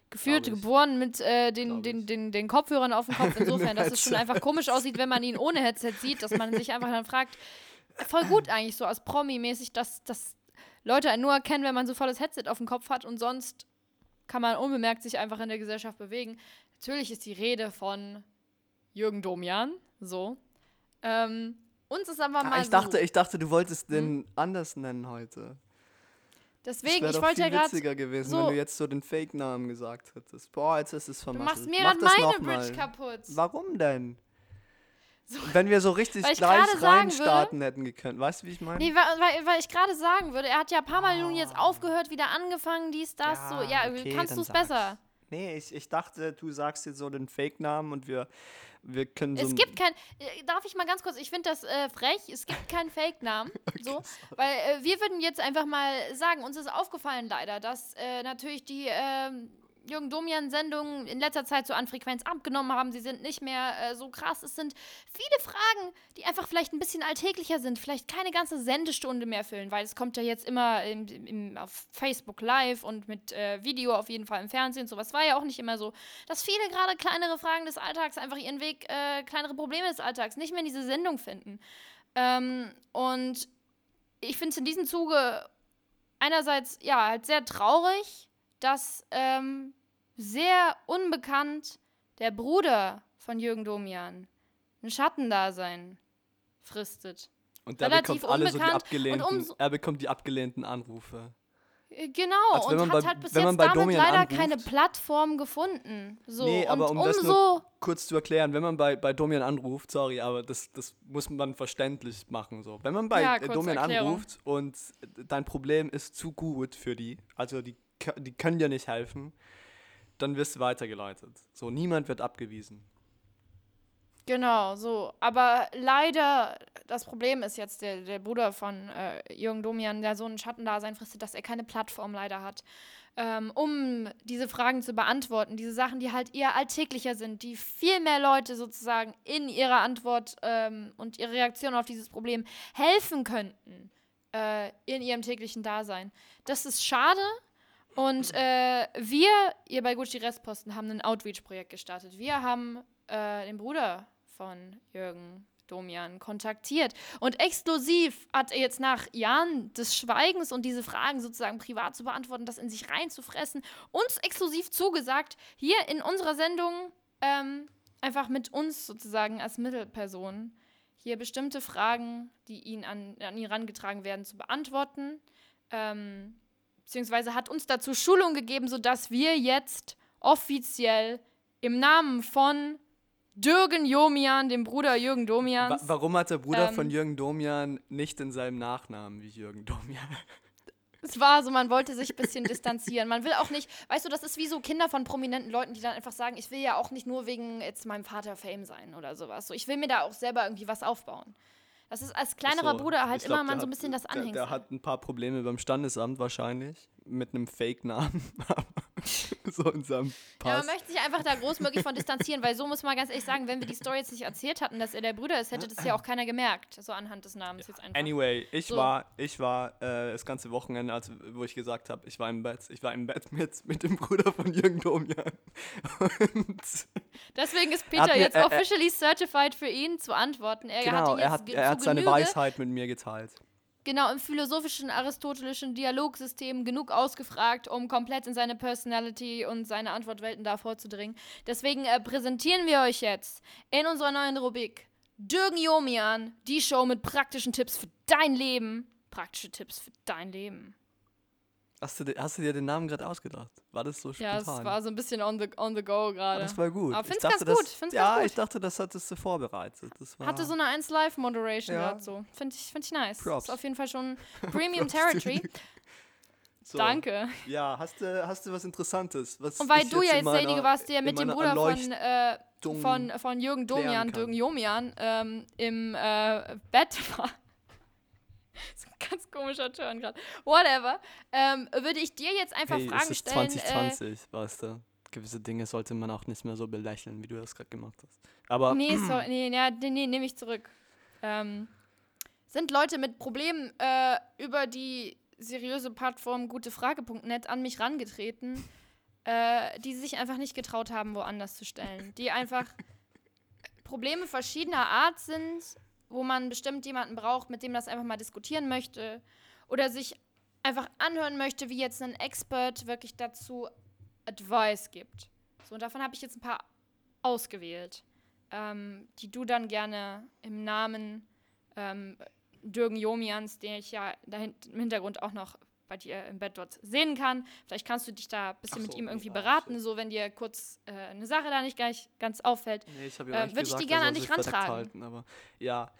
Geführt, ich. geboren mit äh, den, den, ich. den, den Kopfhörern auf dem Kopf. Insofern, dass es schon einfach komisch aussieht, wenn man ihn ohne Headset sieht, dass man sich einfach dann fragt, voll gut eigentlich so als Promi-mäßig, dass, dass Leute einen nur erkennen, wenn man so volles Headset auf dem Kopf hat und sonst kann man unbemerkt sich einfach in der Gesellschaft bewegen. Natürlich ist die Rede von Jürgen Domian, so. Ähm, uns ist aber mal Ah, ich, dachte, so. ich dachte, du wolltest den anders nennen heute. Deswegen, das ich wollte ja gerade witziger gewesen, so- wenn du jetzt so den Fake-Namen gesagt hättest. Boah, jetzt ist es Du vermasselt. machst mir Mach das meine. Bridge kaputt. Warum denn? Wenn wir so richtig gleich reinstarten hätten gekonnt. Weißt du, wie ich meine? Nee, weil, weil, weil ich gerade sagen würde, er hat ja ein paar Mal nun jetzt aufgehört, wieder angefangen, dies, das, so. Ja, okay, kannst dann du es besser? Nee, ich, ich dachte, du sagst jetzt so den Fake-Namen und wir, wir können so. Es gibt kein, äh, darf ich mal ganz kurz, ich finde das äh, frech, es gibt keinen Fake-Namen, so, weil äh, wir würden jetzt einfach mal sagen, uns ist aufgefallen leider, dass äh, natürlich die Jürgen Domian-Sendungen in letzter Zeit so an Frequenz abgenommen haben, sie sind nicht mehr äh, so krass, es sind viele Fragen, die einfach vielleicht ein bisschen alltäglicher sind, vielleicht keine ganze Sendestunde mehr füllen, weil es kommt ja jetzt immer im, im, auf Facebook live und mit äh, Video auf jeden Fall im Fernsehen, sowas. War ja auch nicht immer so, dass viele gerade kleinere Fragen des Alltags einfach ihren Weg, äh, kleinere Probleme des Alltags nicht mehr in diese Sendung finden. Ähm, und ich finde es in diesem Zuge einerseits ja halt sehr traurig, dass ähm, sehr unbekannt der Bruder von Jürgen Domian ein Schattendasein fristet. und der relativ bekommt alle so die abgelehnten, umso- er bekommt die abgelehnten Anrufe. Äh, Genau, und hat bei- halt bis jetzt damit Domian leider anruft. keine Plattform gefunden. So, nee, aber um das nur kurz zu erklären, wenn man bei, bei Domian anruft, sorry, aber das, das muss man verständlich machen. So. Wenn man bei Ja, äh, Domian Erklärung. anruft und dein Problem ist zu gut für die, also die, die können dir nicht helfen, dann wirst du weitergeleitet. So, niemand wird abgewiesen. Genau, so. Aber leider, das Problem ist jetzt, der, der Bruder von äh, Jürgen Domian, der so ein Schattendasein fristet, dass er keine Plattform leider hat, ähm, um diese Fragen zu beantworten. Diese Sachen, die halt eher alltäglicher sind, die viel mehr Leute sozusagen in ihrer Antwort ähm, und ihrer Reaktion auf dieses Problem helfen könnten äh, in ihrem täglichen Dasein. Das ist schade. Und äh, wir, ihr bei Gucci Restposten, haben ein Outreach-Projekt gestartet. Wir haben äh, den Bruder von Jürgen Domian kontaktiert. Und exklusiv hat er jetzt nach Jahren des Schweigens und diese Fragen sozusagen privat zu beantworten, das in sich reinzufressen, uns exklusiv zugesagt, hier in unserer Sendung ähm, einfach mit uns sozusagen als Mittelperson hier bestimmte Fragen, die ihn an, an ihn herangetragen werden, zu beantworten. Ähm, beziehungsweise hat uns dazu Schulung gegeben, sodass wir jetzt offiziell im Namen von Jürgen Jomian, dem Bruder Jürgen Wa Domians, warum hat der Bruder Ähm, von Jürgen Domian nicht denselben Nachnamen wie Jürgen Domian? es war so, man wollte sich ein bisschen distanzieren. Man will auch nicht, weißt du, das ist wie so Kinder von prominenten Leuten, die dann einfach sagen, ich will ja auch nicht nur wegen jetzt meinem Vater Fame sein oder sowas. So, ich will mir da auch selber irgendwie was aufbauen. Das ist als kleinerer So, Bruder halt glaub, immer man der so ein hat- bisschen das der, Anhängsel. der hat ein paar Probleme beim Standesamt wahrscheinlich. Mit einem Fake-Namen. so in seinem Ja, Pass. man möchte sich einfach da großmöglich von distanzieren, weil so muss man ganz ehrlich sagen, wenn wir die Story jetzt nicht erzählt hatten, dass er der Bruder ist, hätte das ja auch keiner gemerkt, so anhand des Namens jetzt einfach. Anyway, ich So. war, ich war äh, das ganze Wochenende, also, wo ich gesagt habe, ich war im Bett. Ich war im Bett mit, mit dem Bruder von Jürgen Domian. Und Deswegen ist hat Peter mir- jetzt er- er- officially certified für ihn zu antworten. Er hat genau, ihn er hat, er hat seine Weisheit mit mir geteilt. Genau im philosophischen aristotelischen Dialogsystem genug ausgefragt, um komplett in seine Personality und seine Antwortwelten da vorzudringen. Deswegen äh, präsentieren wir euch jetzt in unserer neuen Rubrik Dürgen Jomian, die Show mit praktischen Tipps für dein Leben. Praktische Tipps für dein Leben. Hast du, hast du dir den Namen gerade ausgedacht? War das so Ja, spontan? es war so ein bisschen on the, on the go Ah, gerade. das war gut. Aber Ich find's dachte, ganz gut, Das, find's ja, ganz gut. ich dachte, das hattest du vorbereitet. Das war, Hatte so eine 1 Live Moderation Ja. gerade so. Finde ich, find ich nice. Props. Ist auf jeden Fall schon Premium. Territory. so. Danke. Ja, hast du, hast du was Interessantes? Was Und weil du ja jetzt derjenige warst, der mit dem Bruder von, äh, von, von Jürgen Domian. Jürgen Jomian, ähm, im äh, Bett war. Das ist ein ganz komischer Turn gerade. Whatever. Ähm, würde ich dir jetzt einfach hey, Fragen es ist stellen. Äh, 2020, weißt du. gewisse Dinge sollte man auch nicht mehr so belächeln, wie du das gerade gemacht hast. Aber Nee, so, nee, ja, nee, nee nehme ich zurück. Ähm, sind Leute mit Problemen äh, über die seriöse Plattform gutefrage.net an mich rangetreten, äh, die sich einfach nicht getraut haben, woanders zu stellen. Die einfach Probleme verschiedener Art sind, wo man bestimmt jemanden braucht, mit dem das einfach mal diskutieren möchte oder sich einfach anhören möchte, wie jetzt ein Expert wirklich dazu Advice gibt. So, und davon habe ich jetzt ein paar ausgewählt, ähm, die du dann gerne im Namen ähm, Dürgen Jomians, den ich ja im Hintergrund auch noch bei dir im Bett dort sehen kann. Vielleicht kannst du dich da ein bisschen Ach mit so, ihm irgendwie beraten, so wenn dir kurz äh, eine Sache da nicht gleich ganz auffällt. Nee, ich habe Äh, ja eigentlich würd ich die gerne er an dich rantragen. halten, aber ja.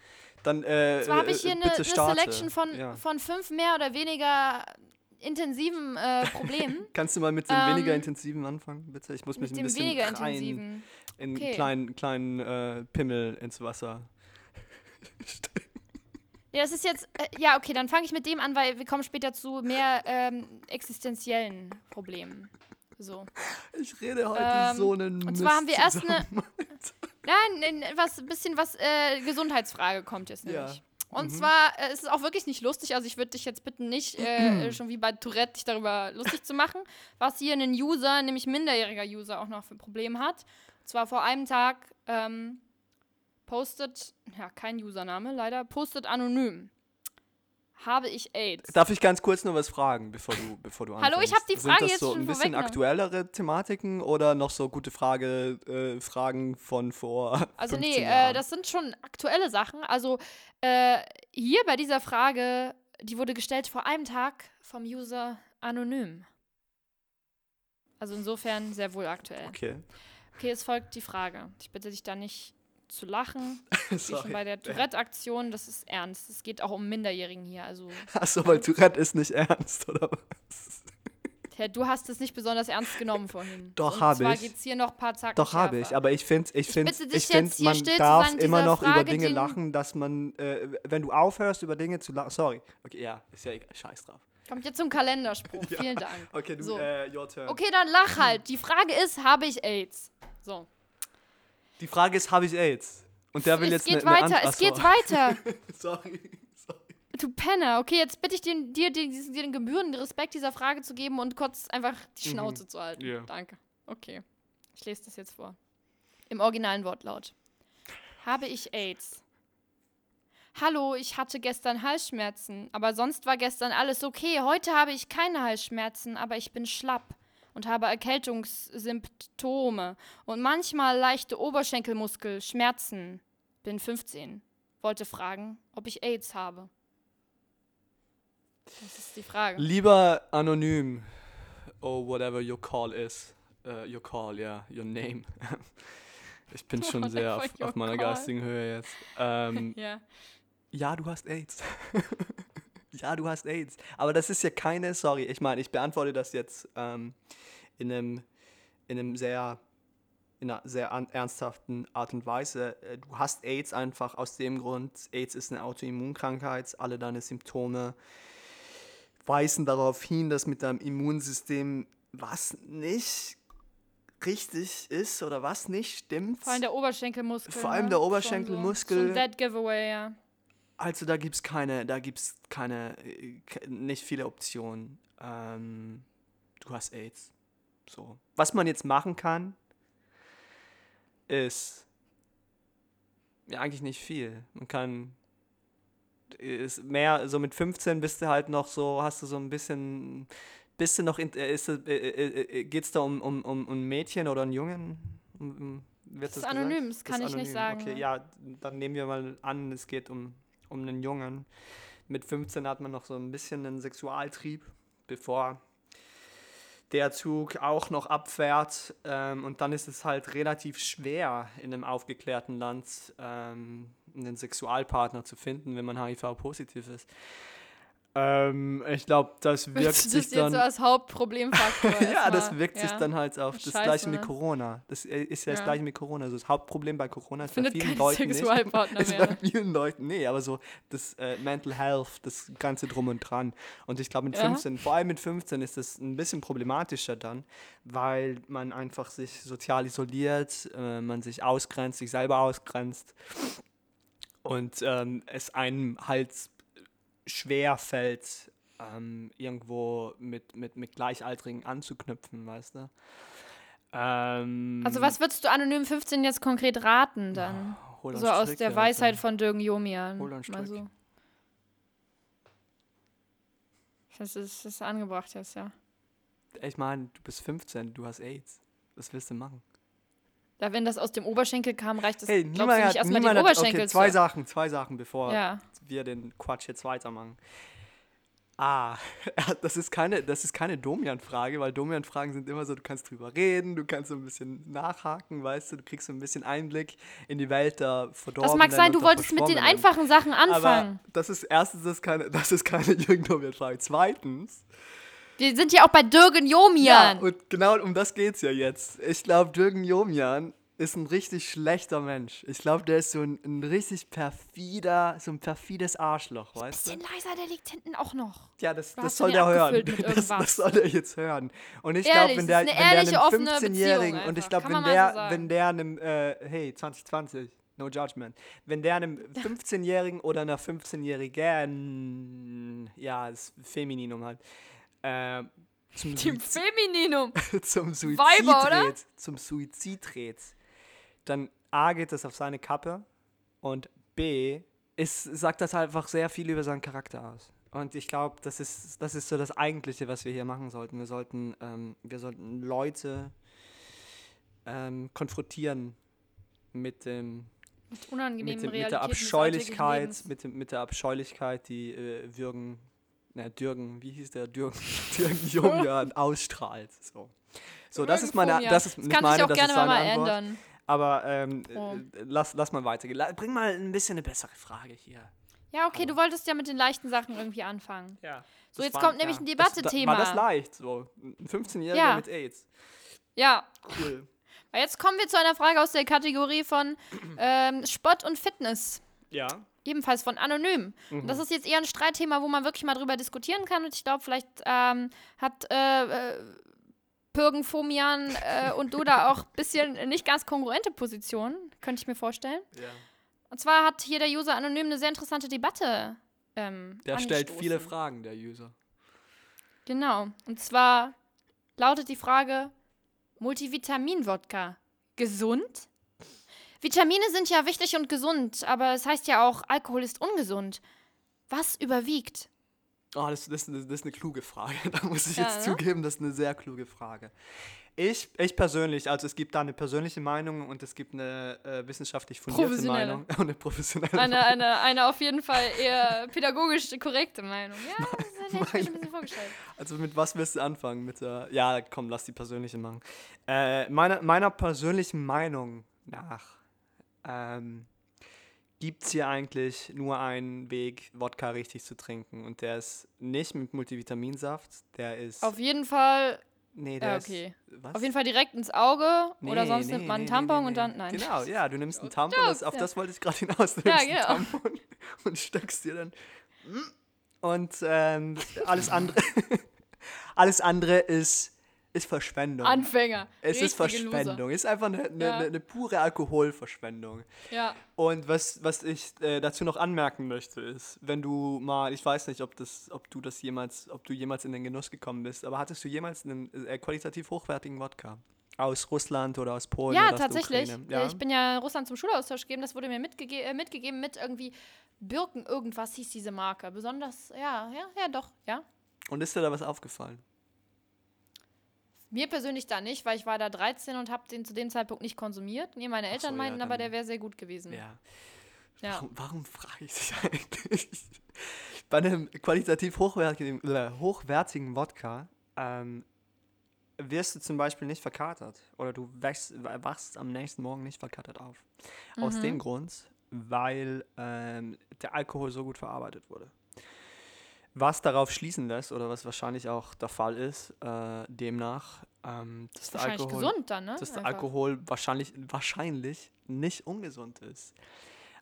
Dann äh, Zwar habe äh, ich hier eine, eine. Selection von, Ja. von fünf mehr oder weniger intensiven äh, Problemen. Kannst du mal mit dem Ähm, weniger intensiven anfangen, bitte? Ich muss mich mit ein bisschen weniger rein intensiven. in Okay. einen kleinen, kleinen äh, Pimmel ins Wasser. Ja, das ist jetzt, äh, ja, okay, dann fange ich mit dem an, weil wir kommen später zu mehr ähm, existenziellen Problemen. So. Ich rede heute Ähm, so einen und zwar haben wir erst eine-. Ja, ein, ein, was, ein bisschen was, äh, Gesundheitsfrage kommt jetzt Ja. nämlich. Und Mhm. zwar äh, ist es auch wirklich nicht lustig, also ich würde dich jetzt bitten, nicht äh, schon wie bei Tourette dich darüber lustig zu machen, was hier ein User, nämlich minderjähriger User, auch noch für ein Problem hat. Und zwar vor einem Tag ähm, postet, ja, kein Username leider, postet anonym. Habe ich AIDS? Darf ich ganz kurz nur was fragen, bevor du, bevor du Hallo, ich anfängst? hab die Frage Sind das jetzt so schon ein bisschen aktuellere Thematiken oder noch so gute Frage, äh, Fragen von vor Also 15 nee, äh, das sind schon aktuelle Sachen. Also äh, hier bei dieser Frage, die wurde gestellt vor einem Tag vom User anonym. Also insofern sehr wohl aktuell. Okay, Okay, es folgt die Frage. Ich bitte dich da nicht zu lachen. Wie schon bei der Tourette-Aktion, das ist ernst. Es geht auch um Minderjährigen hier. Also Achso, weil Tourette ist nicht ernst, oder was? Herr, du hast es nicht besonders ernst genommen vorhin. Doch, Und hab zwar ich. geht es hier noch ein paar Zacken Doch, habe ich, aber ich finde, ich finde, dich ich find, man darf sein, immer noch über Frage, Dinge den- lachen, dass man, äh, wenn du aufhörst, über Dinge zu lachen, sorry. Okay, ja, ist ja egal, scheiß drauf. Kommt jetzt zum Kalenderspruch. Ja. Vielen Dank. Okay, du, So. äh, your turn. Okay, dann lach halt. Die Frage ist, habe ich AIDS? So. Die Frage ist, habe ich AIDS? Und der will es jetzt geht eine, eine weiter, Ant- es geht Achso. weiter. Sorry, sorry. Du Penner. Okay, jetzt bitte ich den, dir, dir, diesen- den gebührenden Respekt dieser Frage zu geben und kurz einfach die Mhm. Schnauze zu halten. Ja. Danke. Okay. Ich lese das jetzt vor. Im originalen Wortlaut. Habe ich AIDS? Hallo, ich hatte gestern Halsschmerzen, aber sonst war gestern alles okay. Heute habe ich keine Halsschmerzen, aber ich bin schlapp und habe Erkältungssymptome und manchmal leichte Oberschenkelmuskelschmerzen. Bin 15. Wollte fragen, ob ich AIDS habe. Das ist die Frage. Lieber anonym, or whatever your call is. Uh, your call, ja, your name. ich bin schon sehr auf, auf meiner call. geistigen Höhe jetzt. Ähm, Ja. ja, du hast AIDS. ja, du hast AIDS. Aber das ist ja keine, sorry, ich meine, ich beantworte das jetzt ähm, in einem, in einem sehr, in einer sehr ernsthaften Art und Weise. Äh, Du hast AIDS einfach aus dem Grund, AIDS ist eine Autoimmunkrankheit, alle deine Symptome weisen darauf hin, dass mit deinem Immunsystem was nicht richtig ist oder was nicht stimmt. Vor allem der Oberschenkelmuskel. Vor allem ne? der Oberschenkelmuskel. So, so ein Dead Giveaway, ja. Also da gibt es keine, da gibt's keine, äh, nicht viele Optionen. Ähm, du hast AIDS. So. Was man jetzt machen kann, ist ja eigentlich nicht viel. Man kann ist mehr, so mit 15 bist du halt noch so, hast du so ein bisschen, bist du noch, in, äh, ist, es- äh, äh, äh, geht's da um, um, um, um ein Mädchen oder einen Jungen? Um, um, wird Das ist gesagt? anonym, das kann ist ich nicht anonym. sagen, Okay, ja. ja, dann nehmen wir mal an, es geht um, um einen Jungen. Mit 15 hat man noch so ein bisschen einen Sexualtrieb, bevor der Zug auch noch abfährt. Ähm, und dann ist es halt relativ schwer, in einem aufgeklärten Land ähm, einen Sexualpartner zu finden, wenn man HIV-positiv ist. Ähm, ich glaube, das wirkt sich das jetzt dann. so als Hauptproblemfaktor ja, das wirkt sich ja. dann halt auf das Scheiße, gleiche mit ne? Corona. Das äh, ist ja das Ja. gleiche mit Corona. Also das Hauptproblem bei Corona ist Findet bei vielen Leuten nicht. Ist bei vielen Leuten, nee, aber so das äh, Mental Health, das ganze drum und dran. Und ich glaube mit Ja. 15, vor allem mit 15 ist das ein bisschen problematischer dann, weil man einfach sich sozial isoliert, äh, man sich ausgrenzt, sich selber ausgrenzt und ähm, es einem halt schwer fällt, ähm, irgendwo mit, mit, mit Gleichaltrigen anzuknüpfen, weißt du? Ähm, Also was würdest du Anonym 15 jetzt konkret raten dann? einen So aus Strick, der Alter. Weisheit von Dürgen Jomian. Hol Mal Strick. so. Das ist, das ist angebracht jetzt, ja. Ich meine, du bist 15, du hast AIDS. Was willst du machen? Da, wenn das aus dem Oberschenkel kam, reicht das, hey, glaubst du hat, nicht erstmal den Oberschenkel okay, zwei zu... Sachen, zwei Sachen, bevor Ja. wir den Quatsch jetzt weitermachen. Ah, das ist keine, das ist keine Domian-Frage, weil Domian-Fragen sind immer so, du kannst drüber reden, du kannst so ein bisschen nachhaken, weißt du, du kriegst so ein bisschen Einblick in die Welt der Verdorbenen. Das mag sein, du wolltest mit den einfachen Sachen anfangen. Aber das ist erstens, das ist keine, das ist keine Jürgen Domian-Frage. Zweitens, Wir sind ja auch bei Dürgen Jomian. Ja, und genau um das geht's ja jetzt. Ich glaube, Jürgen Jomian ist ein richtig schlechter Mensch. Ich glaube, der ist so ein, ein richtig perfider, so ein perfides Arschloch, weißt du? Bisschen leiser, der liegt hinten auch noch. Ja, das, das soll der hören. Das, das soll er jetzt hören. Und ich glaube, wenn der, wenn eine der ehrliche, einem offene 15-Jährigen Beziehung und ich glaube, wenn der, so wenn der einem, äh, hey, 2020, no judgment, wenn der einem 15-Jährigen oder einer 15-Jährigen, ja, das Femininum halt, äh, zum, Team Suizid, Femininum. zum Suizid Weiber, oder? dreht, zum Suizid dreht, dann A geht das auf seine Kappe und B ist, sagt das halt einfach sehr viel über seinen Charakter aus. Und ich glaube, das ist, das ist so das Eigentliche, was wir hier machen sollten. Wir sollten, ähm, wir sollten Leute ähm, konfrontieren mit dem Mit unangenehmen mit, dem, mit der Abscheulichkeit, mit, dem, mit der Abscheulichkeit, die äh, Würgen, na, Dürgen, wie hieß der, Dürgen, Dürgen Jomian ausstrahlt. So, so das ist meine, das ist das nicht kann meine, das gerne ist mal, seine Antwort. ändern. Aber ähm, Oh. lass, lass mal weitergehen. Bring mal ein bisschen eine bessere Frage hier. Ja, okay, du wolltest ja mit den leichten Sachen irgendwie anfangen. Ja. So, jetzt kommt nämlich ein Debattethema. War das leicht, so. Ein 15-Jähriger Ja. mit AIDS. Ja, Cool. jetzt kommen wir zu einer Frage aus der Kategorie von ähm, Sport und Fitness. Ja. Ebenfalls von Anonym. Und Mhm. das ist jetzt eher ein Streitthema, wo man wirklich mal drüber diskutieren kann. Und ich glaube, vielleicht ähm, hat äh, äh, Pürgen Fomian äh, und du da auch ein bisschen nicht ganz kongruente Positionen, könnte ich mir vorstellen. ja. Und zwar hat hier der User Anonym eine sehr interessante Debatte. Ähm, Der stellt viele Fragen, der User. Genau. Und zwar lautet die Frage: Multivitamin-Wodka gesund? Vitamine sind ja wichtig und gesund, aber es heißt ja auch, Alkohol ist ungesund. Was überwiegt? Oh, das, das, das ist eine kluge Frage. Da muss ich Ja, jetzt ne? zugeben, das ist eine sehr kluge Frage. Ich, ich persönlich, also es gibt da eine persönliche Meinung und es gibt eine äh, wissenschaftlich fundierte. Meinung und eine professionelle Eine, eine, eine auf jeden Fall eher pädagogisch korrekte Meinung. Ja, das hätte ich mir schon ein bisschen vorgestellt. Also mit was willst du anfangen? Mit der, ja, komm, lass die persönliche machen. Äh, meiner, meiner persönlichen Meinung nach ähm, gibt es hier eigentlich nur einen Weg, Wodka richtig zu trinken. Und der ist nicht mit Multivitaminsaft, der ist... Auf jeden Fall, nee, der ja, okay. ist... Was? Auf jeden Fall direkt ins Auge oder Nee, sonst nee, nimmt man einen Tampon und dann, nein. Genau, ja, du nimmst einen Tampon, das, auf ja. das wollte ich gerade hinaus. Du Ja, nimmst genau. einen Tampon und steckst dir dann. Und ähm, alles andere, alles andere ist, ist Verschwendung. Anfänger. es ist Verschwendung. Es ist einfach eine, eine, Ja. eine, eine pure Alkoholverschwendung. Ja. Und was, was ich äh, dazu noch anmerken möchte, ist, wenn du mal, ich weiß nicht, ob, das, ob du das jemals, ob du jemals in den Genuss gekommen bist, aber hattest du jemals einen äh, qualitativ hochwertigen Wodka? Aus Russland oder aus Polen Ja, oder aus der tatsächlich. Ukraine? Ja? Ich bin ja in Russland zum Schulaustausch gegeben. Das wurde mir mitgege äh, mitgegeben mit irgendwie Birken irgendwas hieß diese Marke. Besonders, ja, ja, ja, doch, ja. Und ist dir da was aufgefallen? Mir persönlich da nicht, weil ich war da 13 und habe den zu dem Zeitpunkt nicht konsumiert. Nee, meine Ach so, Eltern ja, meinten aber, der wäre sehr gut gewesen. Ja. Ja. Warum, warum frage ich dich eigentlich? Bei einem qualitativ hochwertigen, äh, hochwertigen Wodka ähm, wirst du zum Beispiel nicht verkatert oder du wächst, wachst am nächsten Morgen nicht verkatert auf. Aus Mhm. dem Grund, weil ähm, der Alkohol so gut verarbeitet wurde. Was darauf schließen lässt, oder was wahrscheinlich auch der Fall ist, äh, demnach, ähm, dass der Alkohol, dann, ne? dass der. Alkohol wahrscheinlich, wahrscheinlich nicht ungesund ist.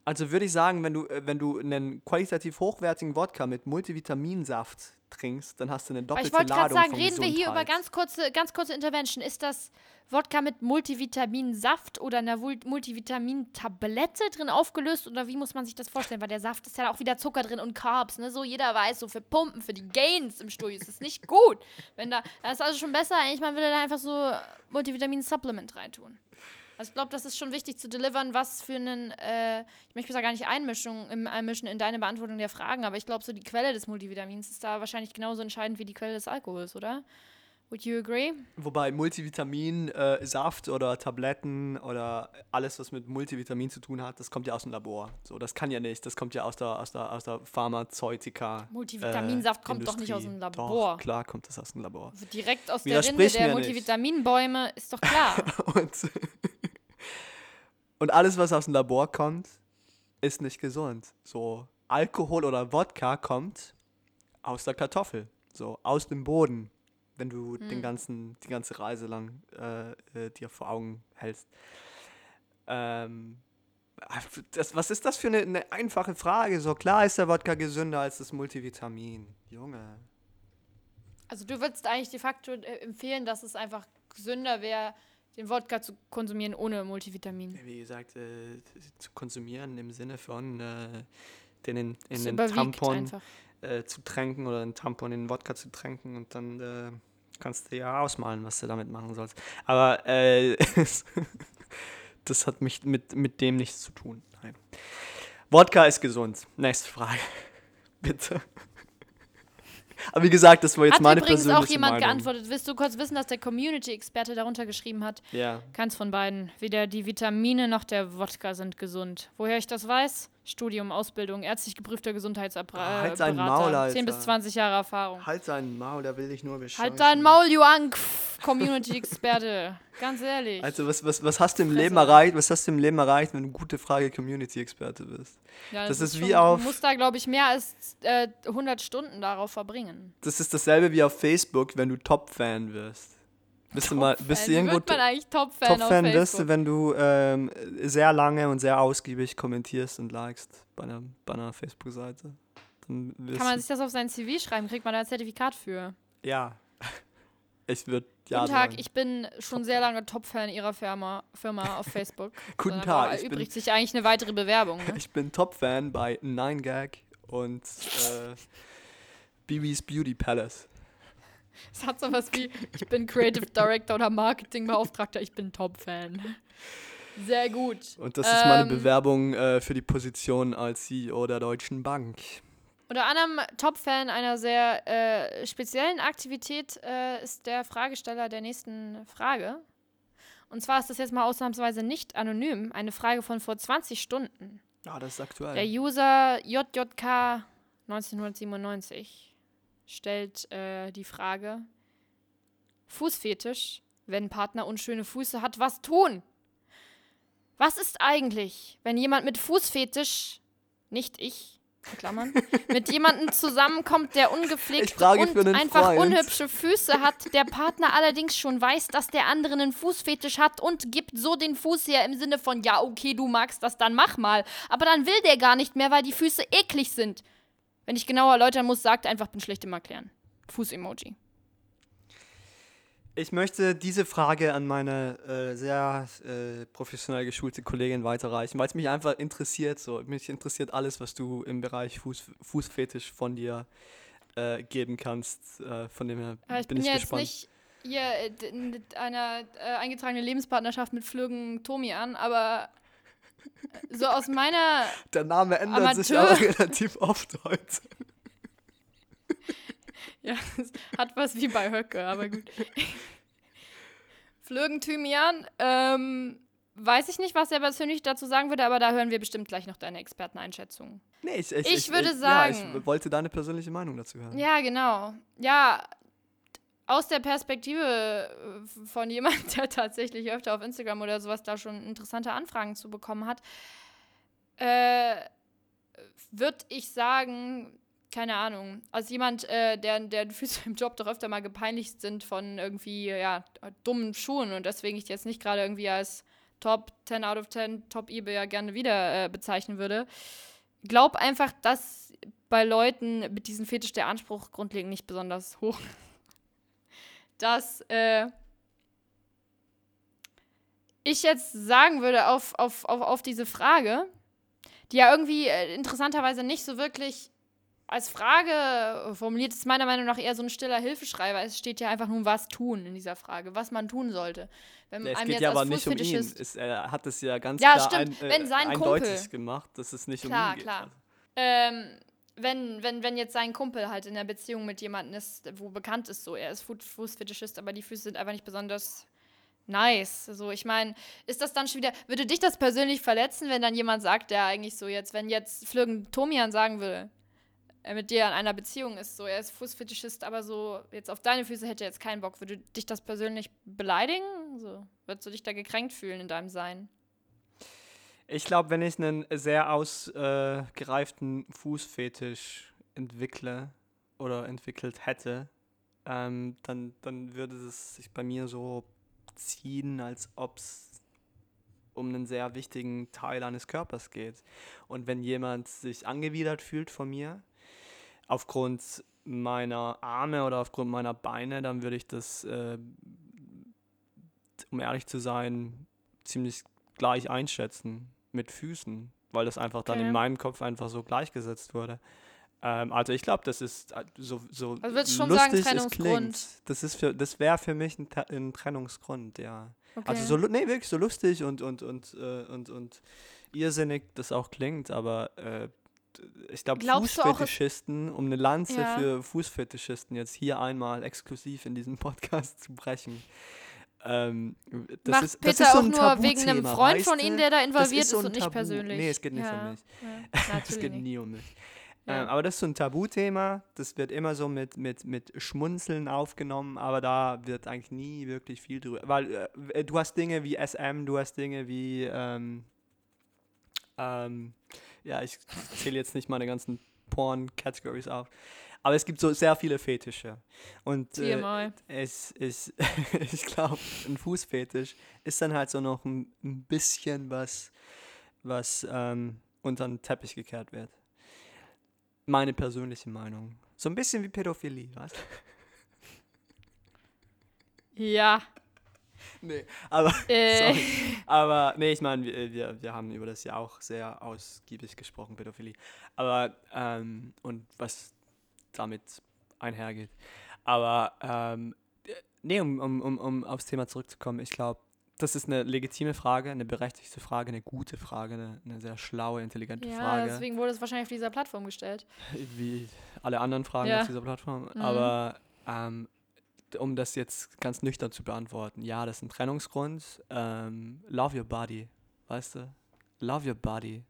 Also würde ich sagen, wenn du, äh, wenn du einen qualitativ hochwertigen Wodka mit Multivitaminsaft trinkst, dann hast du eine doppelte ich wollte gerade Ladung sagen, reden wir hier über Gesundheit. ganz kurze, ganz kurze Intervention. Ist das Wodka mit Multivitaminsaft oder einer Multivitamintablette drin aufgelöst oder wie muss man sich das vorstellen? Weil der Saft ist ja auch wieder Zucker drin und Carbs, ne? So jeder weiß, so für Pumpen, für die Gains im Studio ist das nicht gut. Wenn da, das ist also schon besser, eigentlich man würde da einfach so Multivitamin-Supplement reintun. Also ich glaube, das ist schon wichtig zu delivern, was für einen, äh, ich möchte da gar nicht einmischen, im, einmischen in deine Beantwortung der Fragen, aber ich glaube, so die Quelle des Multivitamins ist da wahrscheinlich genauso entscheidend wie die Quelle des Alkohols, oder? Would you agree? Wobei Multivitamin, äh, Saft oder Tabletten oder alles, was mit Multivitamin zu tun hat, das kommt ja aus dem Labor. So, das kann ja nicht. Das kommt ja aus der, aus der, aus der Pharmazeutika. Multivitaminsaft äh, kommt doch nicht aus Industrie. dem Labor. Doch, klar kommt das aus dem Labor. Also direkt aus der Rinde der. Multivitaminbäume, ist doch klar. Und, und alles, was aus dem Labor kommt, ist nicht gesund. So, Alkohol oder Wodka kommt aus der Kartoffel. So, aus dem Boden. Wenn du Hm. den ganzen, die ganze Reise lang äh, äh, dir vor Augen hältst. Ähm, das, was ist das für eine, eine einfache Frage? So klar ist der Wodka gesünder als das Multivitamin. Junge. also du würdest eigentlich de facto äh, empfehlen, dass es einfach gesünder wäre, den Wodka zu konsumieren ohne Multivitamin. Wie gesagt, äh, zu konsumieren im Sinne von äh, den in, in den Tampon äh, zu tränken oder einen Tampon in den Wodka zu tränken und dann äh, kannst du ja ausmalen, was du damit machen sollst. Aber äh, das hat mich mit, mit dem nichts zu tun. Nein. Wodka ist gesund. Nächste Frage. Bitte. Aber wie gesagt, das war jetzt Hat meine übrigens persönliche auch jemand Meinung. geantwortet. Willst du kurz wissen, dass der Community-Experte darunter geschrieben hat? Ja. Keins von beiden. Weder die Vitamine noch der Wodka sind gesund. Woher ich das weiß? Studium, Ausbildung, ärztlich geprüfter Gesundheitsberater. Halt dein Maul, Alter. 10 bis 20 Jahre Erfahrung. Halt dein Maul, der will dich nur bescheißen. Halt dein Maul, Angf, Community-Experte. Ganz ehrlich. Also was, was, was hast du im Fresse. Leben erreicht? Was hast du im Leben erreicht, wenn du gute Frage Community-Experte bist? ja, das ist wie schon, auf- Du musst da, glaube ich, mehr als äh, 100 Stunden darauf verbringen. Das ist dasselbe wie auf Facebook, wenn du Top-Fan wirst. Bist du mal, bist du irgendwo wird man eigentlich Top-Fan auf Top-Fan wirst Facebook? du, wenn du ähm, sehr lange und sehr ausgiebig kommentierst und likest bei einer, bei einer Facebook-Seite. Kann man sich das auf sein CV schreiben? Kriegt man da ein Zertifikat für? ja. Ich würde ja Guten Tag, sagen. ich bin schon sehr lange Top-Fan Ihrer Firma, Firma auf Facebook. Guten Tag, bin- erübrigt sich eigentlich eine weitere Bewerbung. Ne? Ich bin Top-Fan bei 9gag und äh, BB's Beauty Palace. Es hat sowas wie, ich bin Creative Director oder Marketingbeauftragter, ich bin Top-Fan. Sehr gut. Und das ist meine Ähm, Bewerbung äh, für die Position als CEO der Deutschen Bank. Unter anderem Top-Fan einer sehr äh, speziellen Aktivität äh, ist der Fragesteller der nächsten Frage. Und zwar ist das jetzt mal ausnahmsweise nicht anonym, eine Frage von vor 20 Stunden. Ja, das ist aktuell. Der User JJK 1997 stellt äh, die Frage: Fußfetisch, wenn Partner unschöne Füße hat, was tun? Was ist eigentlich, wenn jemand mit Fußfetisch, nicht ich, Klammern, mit jemandem zusammenkommt, der ungepflegt und einfach Freund. unhübsche Füße hat, der Partner allerdings schon weiß, dass der andere einen Fußfetisch hat und gibt so den Fuß her im Sinne von, ja, okay, du magst das, dann mach mal. Aber dann will der gar nicht mehr, weil die Füße eklig sind. Wenn ich genauer erläutern muss, sagt einfach, bin schlecht im Erklären. Fuß-Emoji. Ich möchte diese Frage an meine äh, sehr äh, professionell geschulte Kollegin weiterreichen, weil es mich einfach interessiert. So. Mich interessiert alles, was du im Bereich Fuß, Fußfetisch von dir äh, geben kannst. Äh, von dem her ich bin bin, ich gespannt. jetzt nicht hier äh, mit einer äh, eingetragenen Lebenspartnerschaft mit Flürgen Tomi an, aber äh, so aus meiner Der Name ändert sich Amateur. aber relativ oft heute. Ja, es hat was wie bei Höcke, aber gut. Flürgen Thymian, ähm, weiß ich nicht, was er persönlich dazu sagen würde, aber da hören wir bestimmt gleich noch deine Experteneinschätzung. Nee, ich, ich, Ich würde Ja, sagen- ich wollte deine persönliche Meinung dazu hören. Ja, genau. Ja, aus der Perspektive äh, von jemand, der tatsächlich öfter auf Instagram oder sowas da schon interessante Anfragen zu bekommen hat, äh, würde ich sagen, keine Ahnung, als jemand, äh, der, der Füße im Job doch öfter mal gepeinigt sind von irgendwie, ja, dummen Schuhen und deswegen ich jetzt nicht gerade irgendwie als Top 10 out of 10 Top eBay ja gerne wieder äh, bezeichnen würde. Glaub einfach, dass bei Leuten mit diesem Fetisch der Anspruch grundlegend nicht besonders hoch dass äh, ich jetzt sagen würde auf, auf, auf, auf diese Frage, die ja irgendwie äh, interessanterweise nicht so wirklich als Frage formuliert, ist meiner Meinung nach eher so ein stiller Hilfeschrei, weil es steht ja einfach nur was tun in dieser Frage, was man tun sollte. Wenn ja, es geht ja aber nicht um ihn. Es, er hat es ja ganz ja, klar stimmt. Ein, äh, Wenn sein eindeutig Kumpel, gemacht, dass es nicht klar, um ihn geht. Klar, ähm, wenn, wenn, wenn jetzt sein Kumpel halt in einer Beziehung mit jemandem ist, wo bekannt ist, so, er ist Fußfetischist, aber die Füße sind einfach nicht besonders nice. So, ich meine, ist das dann schon wieder, würde dich das persönlich verletzen, wenn dann jemand sagt, der eigentlich so jetzt, wenn jetzt Flürgen Tomian sagen würde, er mit dir in einer Beziehung ist, so, er ist Fußfetischist, aber so, jetzt auf deine Füße hätte er jetzt keinen Bock, würde dich das persönlich beleidigen? So, würdest du dich da gekränkt fühlen in deinem Sein? Ich glaube, wenn ich einen sehr ausgereiften äh, Fußfetisch entwickle oder entwickelt hätte, ähm, dann, dann würde es sich bei mir so ziehen, als ob es um einen sehr wichtigen Teil eines Körpers geht. Und wenn jemand sich angewidert fühlt von mir, aufgrund meiner Arme oder aufgrund meiner Beine, dann würde ich das, äh, um ehrlich zu sein, ziemlich gleich einschätzen mit Füßen, weil das einfach dann okay. in meinem Kopf einfach so gleichgesetzt wurde. Ähm, also ich glaube, das ist äh, so, so also würdest schon lustig sagen, es klingt. Das, ist für, das wäre für mich ein, ein Trennungsgrund, ja. Okay. Also so, nee, wirklich so lustig und, und, und, äh, und, und irrsinnig das auch klingt, aber äh, ich glaube, Fußfetischisten, um eine Lanze ja. für Fußfetischisten jetzt hier einmal exklusiv in diesem Podcast zu brechen, ähm, das Macht ist, Peter das ist so auch nur wegen einem Freund von Ihnen, der da involviert ist, so und nicht persönlich? Nee, es geht nicht ja. um mich. Ja, es geht nie um mich. Ja. Ähm, aber das ist so ein Tabuthema, das wird immer so mit, mit, mit Schmunzeln aufgenommen, aber da wird eigentlich nie wirklich viel drüber. Weil äh, du hast Dinge wie SM, du hast Dinge wie, ähm, ähm, ja, ich zähle jetzt nicht meine ganzen Porn-Categories auf. Aber es gibt so sehr viele Fetische. Und äh, es ist, ich glaube, ein Fußfetisch ist dann halt so noch ein, ein bisschen was, was ähm, unter den Teppich gekehrt wird. Meine persönliche Meinung. So ein bisschen wie Pädophilie, du? Ja. Nee, aber, äh. aber nee, ich meine, wir, wir, wir haben über das ja auch sehr ausgiebig gesprochen, Pädophilie. Aber, ähm, und was damit einhergeht. Aber ähm, nee, um, um, um, um aufs Thema zurückzukommen, ich glaube, das ist eine legitime Frage, eine berechtigte Frage, eine gute Frage, eine, eine sehr schlaue, intelligente ja, Frage. Ja, deswegen wurde es wahrscheinlich auf dieser Plattform gestellt. Wie alle anderen Fragen ja. auf dieser Plattform. Mhm. Aber ähm, um das jetzt ganz nüchtern zu beantworten, ja, das ist ein Trennungsgrund. Ähm, love your body, weißt du? Love your body.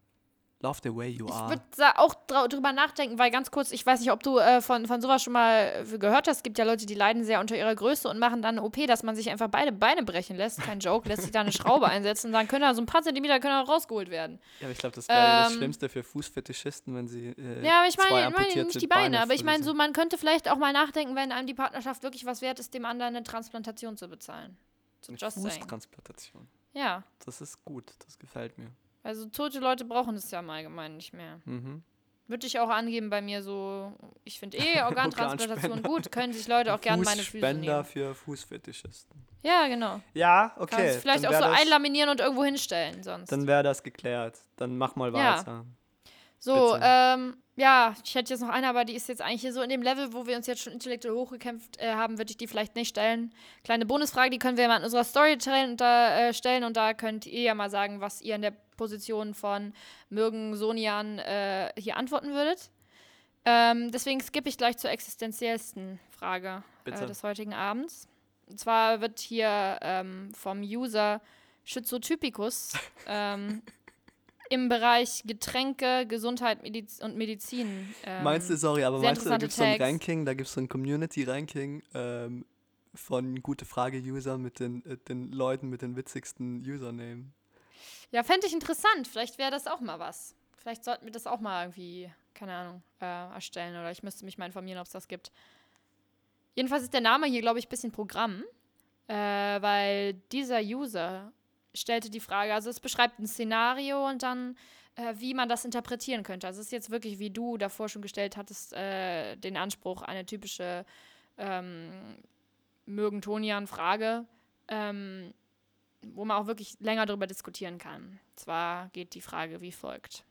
Love the way you ich are. Ich würde auch drüber nachdenken, weil ganz kurz, ich weiß nicht, ob du äh, von, von sowas schon mal gehört hast. Es gibt ja Leute, die leiden sehr unter ihrer Größe und machen dann eine OP, dass man sich einfach beide Beine brechen lässt. Kein Joke, lässt sich da eine Schraube einsetzen und dann können da so ein paar Zentimeter können rausgeholt werden. Ja, aber ich glaube, das wäre ähm, das Schlimmste für Fußfetischisten, wenn sie. Äh, ja, aber ich meine ich mein nicht die Beine, Beine aber ich meine, so, man könnte vielleicht auch mal nachdenken, wenn einem die Partnerschaft wirklich was wert ist, dem anderen eine Transplantation zu bezahlen. So, eine Fußtransplantation. Ja. Das ist gut, das gefällt mir. Also tote Leute brauchen es ja im Allgemeinen nicht mehr. Mhm. Würde ich auch angeben bei mir so, ich finde eh Organtransplantation gut, können sich Leute auch gerne meine Füße nehmen. Spender für Fußfetischisten. Ja, genau. Ja, okay. Kannst vielleicht auch so das, einlaminieren und irgendwo hinstellen sonst. Dann wäre das geklärt. Dann mach mal weiter. Ja. So, Bitte. ähm, ja, ich hätte jetzt noch eine, aber die ist jetzt eigentlich hier so in dem Level, wo wir uns jetzt schon intellektuell hochgekämpft äh, haben, würde ich die vielleicht nicht stellen. Kleine Bonusfrage, die können wir mal in unserer Story äh, stellen und da könnt ihr ja mal sagen, was ihr in der Position von Mürgen Sonian äh, hier antworten würdet. Ähm, deswegen skippe ich gleich zur existenziellsten Frage äh, des heutigen Abends. Und zwar wird hier ähm, vom User Schizotypicus ähm, im Bereich Getränke, Gesundheit Mediz und Medizin. Ähm, meinst du, sorry, aber meinst du, da gibt es so ein Ranking, da gibt es so ein Community-Ranking ähm, von Gute Frage-User mit den, äh, den Leuten mit den witzigsten Usernamen? Ja, fände ich interessant. Vielleicht wäre das auch mal was. Vielleicht sollten wir das auch mal irgendwie keine Ahnung, äh, erstellen oder ich müsste mich mal informieren, ob es das gibt. Jedenfalls ist der Name hier, glaube ich, ein bisschen Programm, äh, weil dieser User stellte die Frage, also es beschreibt ein Szenario und dann, äh, wie man das interpretieren könnte. Also es ist jetzt wirklich, wie du davor schon gestellt hattest, äh, den Anspruch, eine typische ähm, Mögen-Tonian-Frage, ähm, wo man auch wirklich länger darüber diskutieren kann. Zwar geht die Frage wie folgt.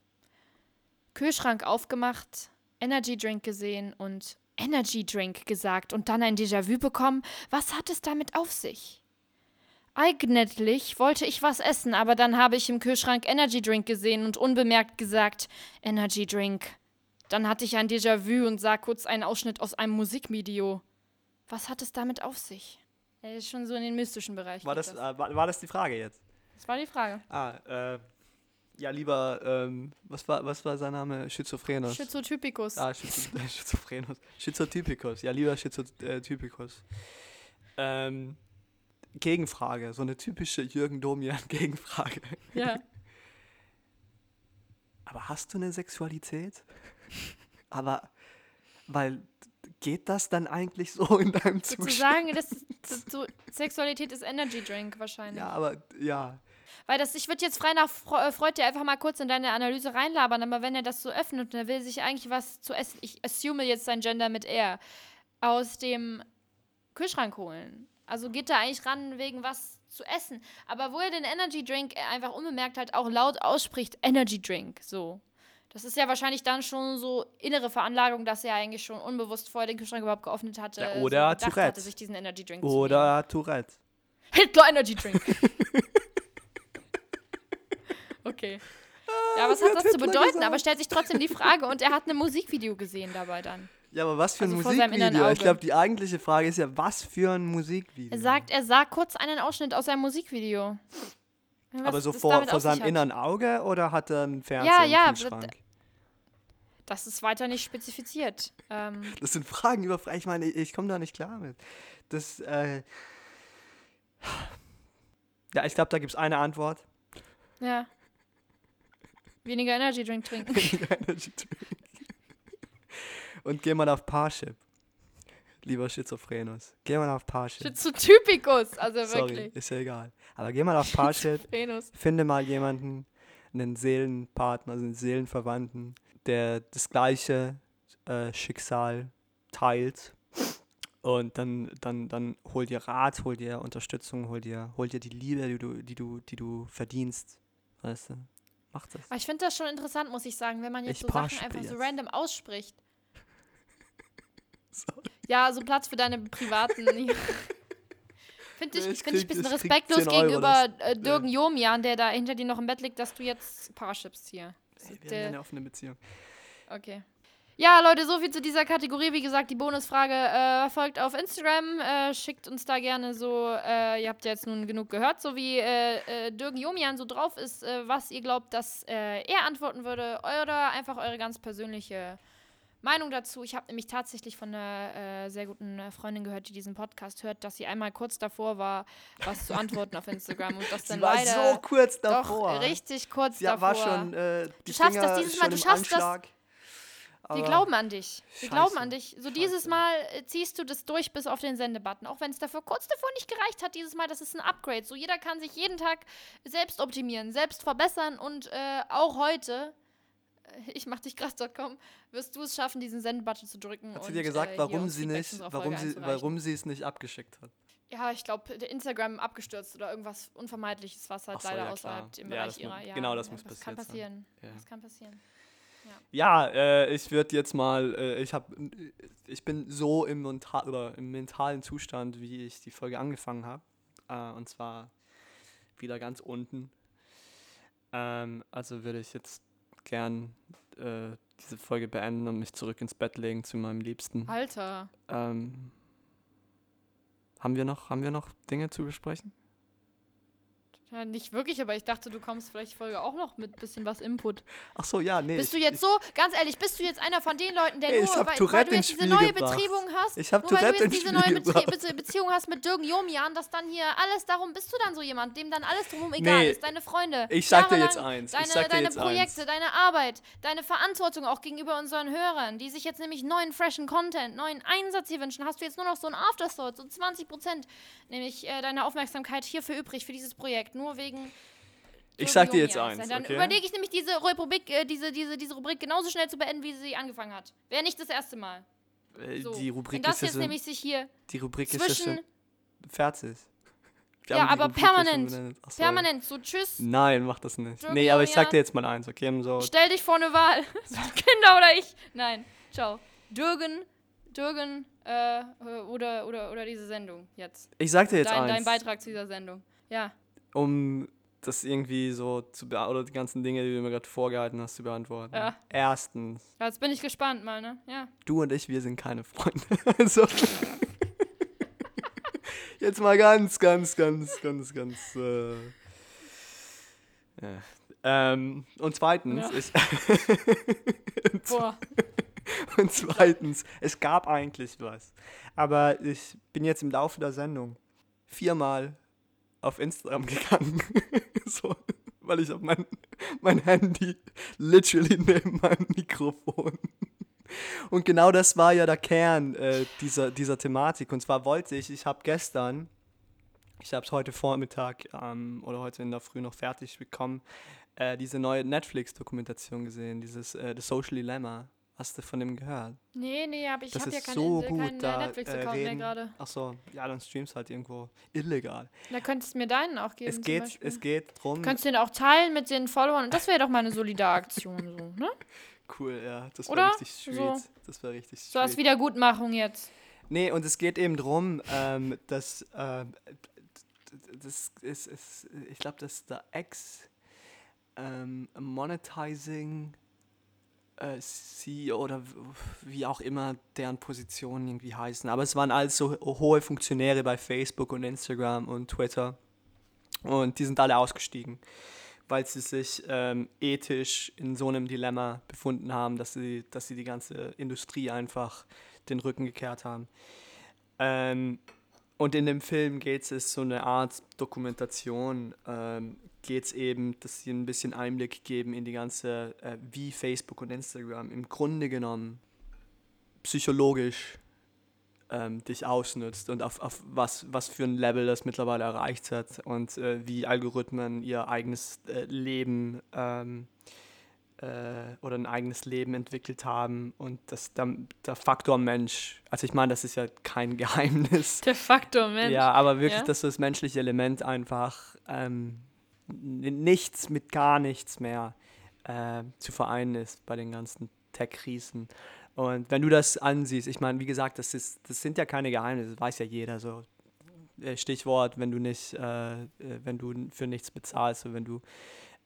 Kühlschrank aufgemacht, Energy Drink gesehen und Energy Drink gesagt und dann ein Déjà-vu bekommen. Was hat es damit auf sich? Eigentlich wollte ich was essen, aber dann habe ich im Kühlschrank Energy Drink gesehen und unbemerkt gesagt, Energy Drink. Dann hatte ich ein Déjà-vu und sah kurz einen Ausschnitt aus einem Musikvideo. Was hat es damit auf sich? Er ist schon so in den mystischen Bereich. War geht das, äh, war, war das die Frage jetzt? das war die Frage. Ah, äh, ja, lieber, ähm, was war, was war sein Name? Schizophrenos. Schizotypicus. Ah, Schizo äh, Schizophrenos. Schizotypicus. Ja, lieber Schizotypicus. Ähm, Gegenfrage, so eine typische Jürgen Domian-Gegenfrage. Ja. Aber hast du eine Sexualität? Aber, weil, geht das dann eigentlich so in deinem Zu Zustand? sagen, das, das, so, Sexualität ist Energy Drink wahrscheinlich. Ja, aber, ja. Weil das, ich würde jetzt frei nach äh, Freud dir einfach mal kurz in deine Analyse reinlabern, aber wenn er das so öffnet und er will sich eigentlich was zu essen, ich assume jetzt sein Gender mit er, aus dem Kühlschrank holen. Also geht er eigentlich ran wegen was zu essen. Aber wo er den Energy Drink einfach unbemerkt halt auch laut ausspricht, Energy Drink, so. Das ist ja wahrscheinlich dann schon so innere Veranlagung, dass er eigentlich schon unbewusst vorher den Kühlschrank überhaupt geöffnet hatte. Ja, so oder gedacht Tourette. hatte, sich diesen Energy Drink zu Oder Tourette. nehmen. Hitler Energy Drink. okay. Ja, was hat das zu Hitler bedeuten? gesagt. Aber stellt sich trotzdem die Frage und er hat ein Musikvideo gesehen dabei dann. Ja, aber was für ein Also seinem inneren Musikvideo? Ich glaube, die eigentliche Frage ist ja, was für ein Musikvideo? Er sagt, er sah kurz einen Ausschnitt aus seinem Musikvideo. Was aber so vor, vor seinem inneren Auge oder hat er einen Fernseher Ja, im ja, Kühlschrank? Das ist weiter nicht spezifiziert. Ähm, Das sind Fragen über Fragen. Ich meine, ich, ich komme da nicht klar mit. Das, äh. Ja, ich glaube, da gibt es eine Antwort. ja. Weniger Energy Drink trinken. Energy Drink. Und geh mal auf Parship. Lieber Schizophrenos. Geh mal auf Parship. Zu typikus, also Sorry, wirklich. ist ja egal. Aber geh mal auf Parship. Finde mal jemanden, einen Seelenpartner, also einen Seelenverwandten, der das gleiche äh, Schicksal teilt. Und dann, dann, dann hol dir Rat, hol dir Unterstützung, hol dir, hol dir die Liebe, die du, die du, die du verdienst. Weißt du? Mach das. Aber ich finde das schon interessant, muss ich sagen, wenn man jetzt Ich so Sachen einfach so jetzt. random ausspricht. Sorry. Ja, so Platz für deine privaten. Finde ich, Ich find ich ein bisschen ich respektlos 10 Euro, gegenüber äh, Dirgen Jomian, der da hinter dir noch im Bett liegt, dass du jetzt Parships hier. Ey, wir haben der- ja eine offene Beziehung. Okay. Ja, Leute, so viel zu dieser Kategorie. Wie gesagt, die Bonusfrage äh, folgt auf Instagram. Äh, schickt uns da gerne so, äh, ihr habt ja jetzt nun genug gehört, so wie äh, äh, Dirgen Jomian so drauf ist, äh, was ihr glaubt, dass äh, er antworten würde oder einfach eure ganz persönliche Meinung dazu. Ich habe nämlich tatsächlich von einer äh, sehr guten äh, Freundin gehört, die diesen Podcast hört, dass sie einmal kurz davor war, was zu antworten auf Instagram und das dann Sie war leider so kurz doch davor. richtig kurz Sie davor. war schon äh, die Du schaffst das Finger dieses Mal, du schaffst das. Anschlag. Wir Aber- glauben an dich. Wir Scheiße. glauben an dich. So dieses Scheiße. Mal äh, ziehst du das durch bis auf den Sendebutton. Auch wenn es dafür kurz davor nicht gereicht hat, dieses Mal, das ist ein Upgrade. So jeder kann sich jeden Tag selbst optimieren, selbst verbessern und äh, auch heute, ich mach dich krass.com, wirst du es schaffen, diesen Sendebutton zu drücken. Hat sie dir gesagt, äh, warum sie nicht, warum sie, warum sie es nicht abgeschickt hat? Ja, ich glaube, Instagram abgestürzt oder irgendwas Unvermeidliches, was halt so, leider ja, außerhalb klar. im Ja, Bereich ihrer. Ja, genau, das muss das kann passiert sein. passieren. Ja. Das kann passieren. Ja, äh, ich würde jetzt mal, äh, ich habe, ich bin so im, Monta oder im mentalen Zustand, wie ich die Folge angefangen habe. Äh, und zwar wieder ganz unten. Ähm, also würde ich jetzt gern äh, diese Folge beenden und mich zurück ins Bett legen zu meinem Liebsten. Alter. Ähm, haben wir noch, haben wir noch Dinge zu besprechen? Ja, nicht wirklich, aber ich dachte, du kommst vielleicht Folge auch noch mit bisschen was Input. Ach so, ja, nee. Bist du ich- jetzt so, ganz ehrlich, bist du jetzt einer von den Leuten, der Ey, ich nur, weil, weil du jetzt diese Spiel neue gebracht. Betriebung hast? Ich hab nur weil Tourette du jetzt diese neue. Bezie Beziehung hast mit Dirk Jomian, dass dann hier alles darum, bist du dann so jemand, dem dann alles drumherum egal Nee, ist, deine Freunde. ich sag dir jetzt eins, ich Deine, sag dir deine jetzt Projekte, eins. deine Arbeit, deine Verantwortung auch gegenüber unseren Hörern, die sich jetzt nämlich neuen, freshen Content, neuen Einsatz hier wünschen, hast du jetzt nur noch so ein Afterthought, so 20 Prozent, nämlich äh, deine Aufmerksamkeit hierfür übrig für dieses Projekt, nur wegen Ich sag dir jetzt eins, Dann okay? überlege ich nämlich diese Rubrik, äh, diese, diese, diese Rubrik genauso schnell zu beenden, wie sie angefangen hat. Wäre nicht das erste Mal. Äh, So. Die Rubrik das ist ja jetzt schon, nämlich sich hier die Rubrik ist ja zwischen schon fertig. Wir Ja, aber Rubrik ja permanent. Ach so. permanent so tschüss, Nein, mach das nicht. Nee, aber ich sag dir jetzt mal eins, okay? So, stell dich vor eine Wahl. so, Kinder oder ich? Nein, ciao. Dürgen, Dürgen äh, oder, oder, oder diese Sendung jetzt. ich sag dir jetzt Dein, dein eins. Beitrag zu dieser Sendung. Ja. Um das irgendwie so zu beantworten, oder die ganzen Dinge, die du mir gerade vorgehalten hast, zu beantworten. Ja. Erstens, Jetzt bin ich gespannt mal, ne? Ja. du und ich, wir sind keine Freunde. Also, jetzt mal ganz, ganz, ganz, ganz, ganz. Äh, ja. ähm, und zweitens, Ja. ich, Boah. und zweitens, es gab eigentlich was. Aber ich bin jetzt im Laufe der Sendung viermal auf Instagram gegangen. so, weil ich auf mein, mein Handy literally neben meinem Mikrofon. Und genau das war ja der Kern äh, dieser, dieser Thematik. Und zwar wollte ich, ich habe gestern, ich habe es heute Vormittag ähm, oder heute in der Früh noch fertig bekommen, äh, diese neue Netflix-Dokumentation gesehen, dieses äh, The Social Dilemma. Hast du von dem gehört? Nee, nee, hab, ich habe ja ist keinen so gut, keinen, äh, da, Netflix-Account äh, mehr reden- gerade. Ach so, ja, dann streamst halt irgendwo illegal. Da könntest du mir deinen auch geben. es geht, es geht drum. Könntest du den auch teilen mit den Followern? Und das wäre doch mal eine Solidaraktion, so, ne? Cool, ja, das war richtig street. So. Das war richtig So als. Wiedergutmachung jetzt. Nee, und es geht eben drum, ähm, dass ähm, das ist, ist ich glaube, das ist der Ex ähm, Monetizing äh, CEO oder wie auch immer deren Positionen irgendwie heißen. Aber es waren alles so ho- hohe Funktionäre bei Facebook und Instagram und Twitter. Und die sind alle ausgestiegen, weil sie sich ähm, ethisch in so einem Dilemma befunden haben, dass sie, dass sie die ganze Industrie einfach den Rücken gekehrt haben. Ähm, und in dem Film geht es so eine Art Dokumentation, ähm, geht es eben, dass sie ein bisschen Einblick geben in die ganze, äh, wie Facebook und Instagram im Grunde genommen psychologisch ähm, dich ausnutzt und auf, auf was, was für ein Level das mittlerweile erreicht hat und äh, wie Algorithmen ihr eigenes äh, Leben ähm, äh, oder ein eigenes Leben entwickelt haben und das, der, der Faktor Mensch, also ich meine, das ist ja kein Geheimnis, De facto, Mensch. ja, aber wirklich, Ja? dass so das menschliche Element einfach ähm, nichts mit gar nichts mehr äh, zu vereinen ist bei den ganzen Tech-Riesen. Und wenn du das ansiehst, ich meine, wie gesagt, das, ist, das sind ja keine Geheimnisse, das weiß ja jeder. So. Äh, Stichwort, wenn du nicht, äh, äh, wenn du für nichts bezahlst wenn du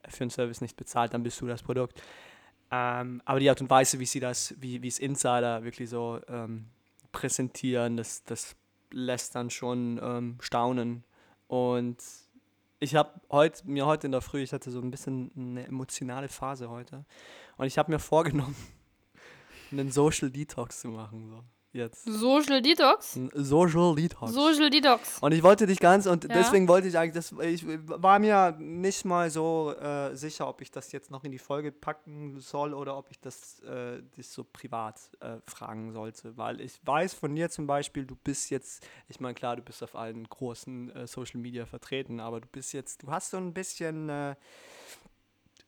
für einen Service nicht bezahlt, dann bist du das Produkt. Ähm, aber die Art und Weise, wie sie das, wie es Insider wirklich so ähm, präsentieren, das, das lässt dann schon ähm, staunen. Und ich habe heute, mir heute in der Früh, ich hatte so ein bisschen eine emotionale Phase heute. Und ich habe mir vorgenommen, einen Social Detox zu machen. So. Jetzt. Social Detox? Social Detox. Social Detox. Und ich wollte dich ganz, und Ja. deswegen wollte ich eigentlich, das, ich war mir nicht mal so äh, sicher, ob ich das jetzt noch in die Folge packen soll oder ob ich das äh, dich so privat äh, fragen sollte. Weil ich weiß von dir zum Beispiel, du bist jetzt, ich meine, klar, du bist auf allen großen äh, Social Media vertreten, aber du bist jetzt, du hast so ein bisschen äh,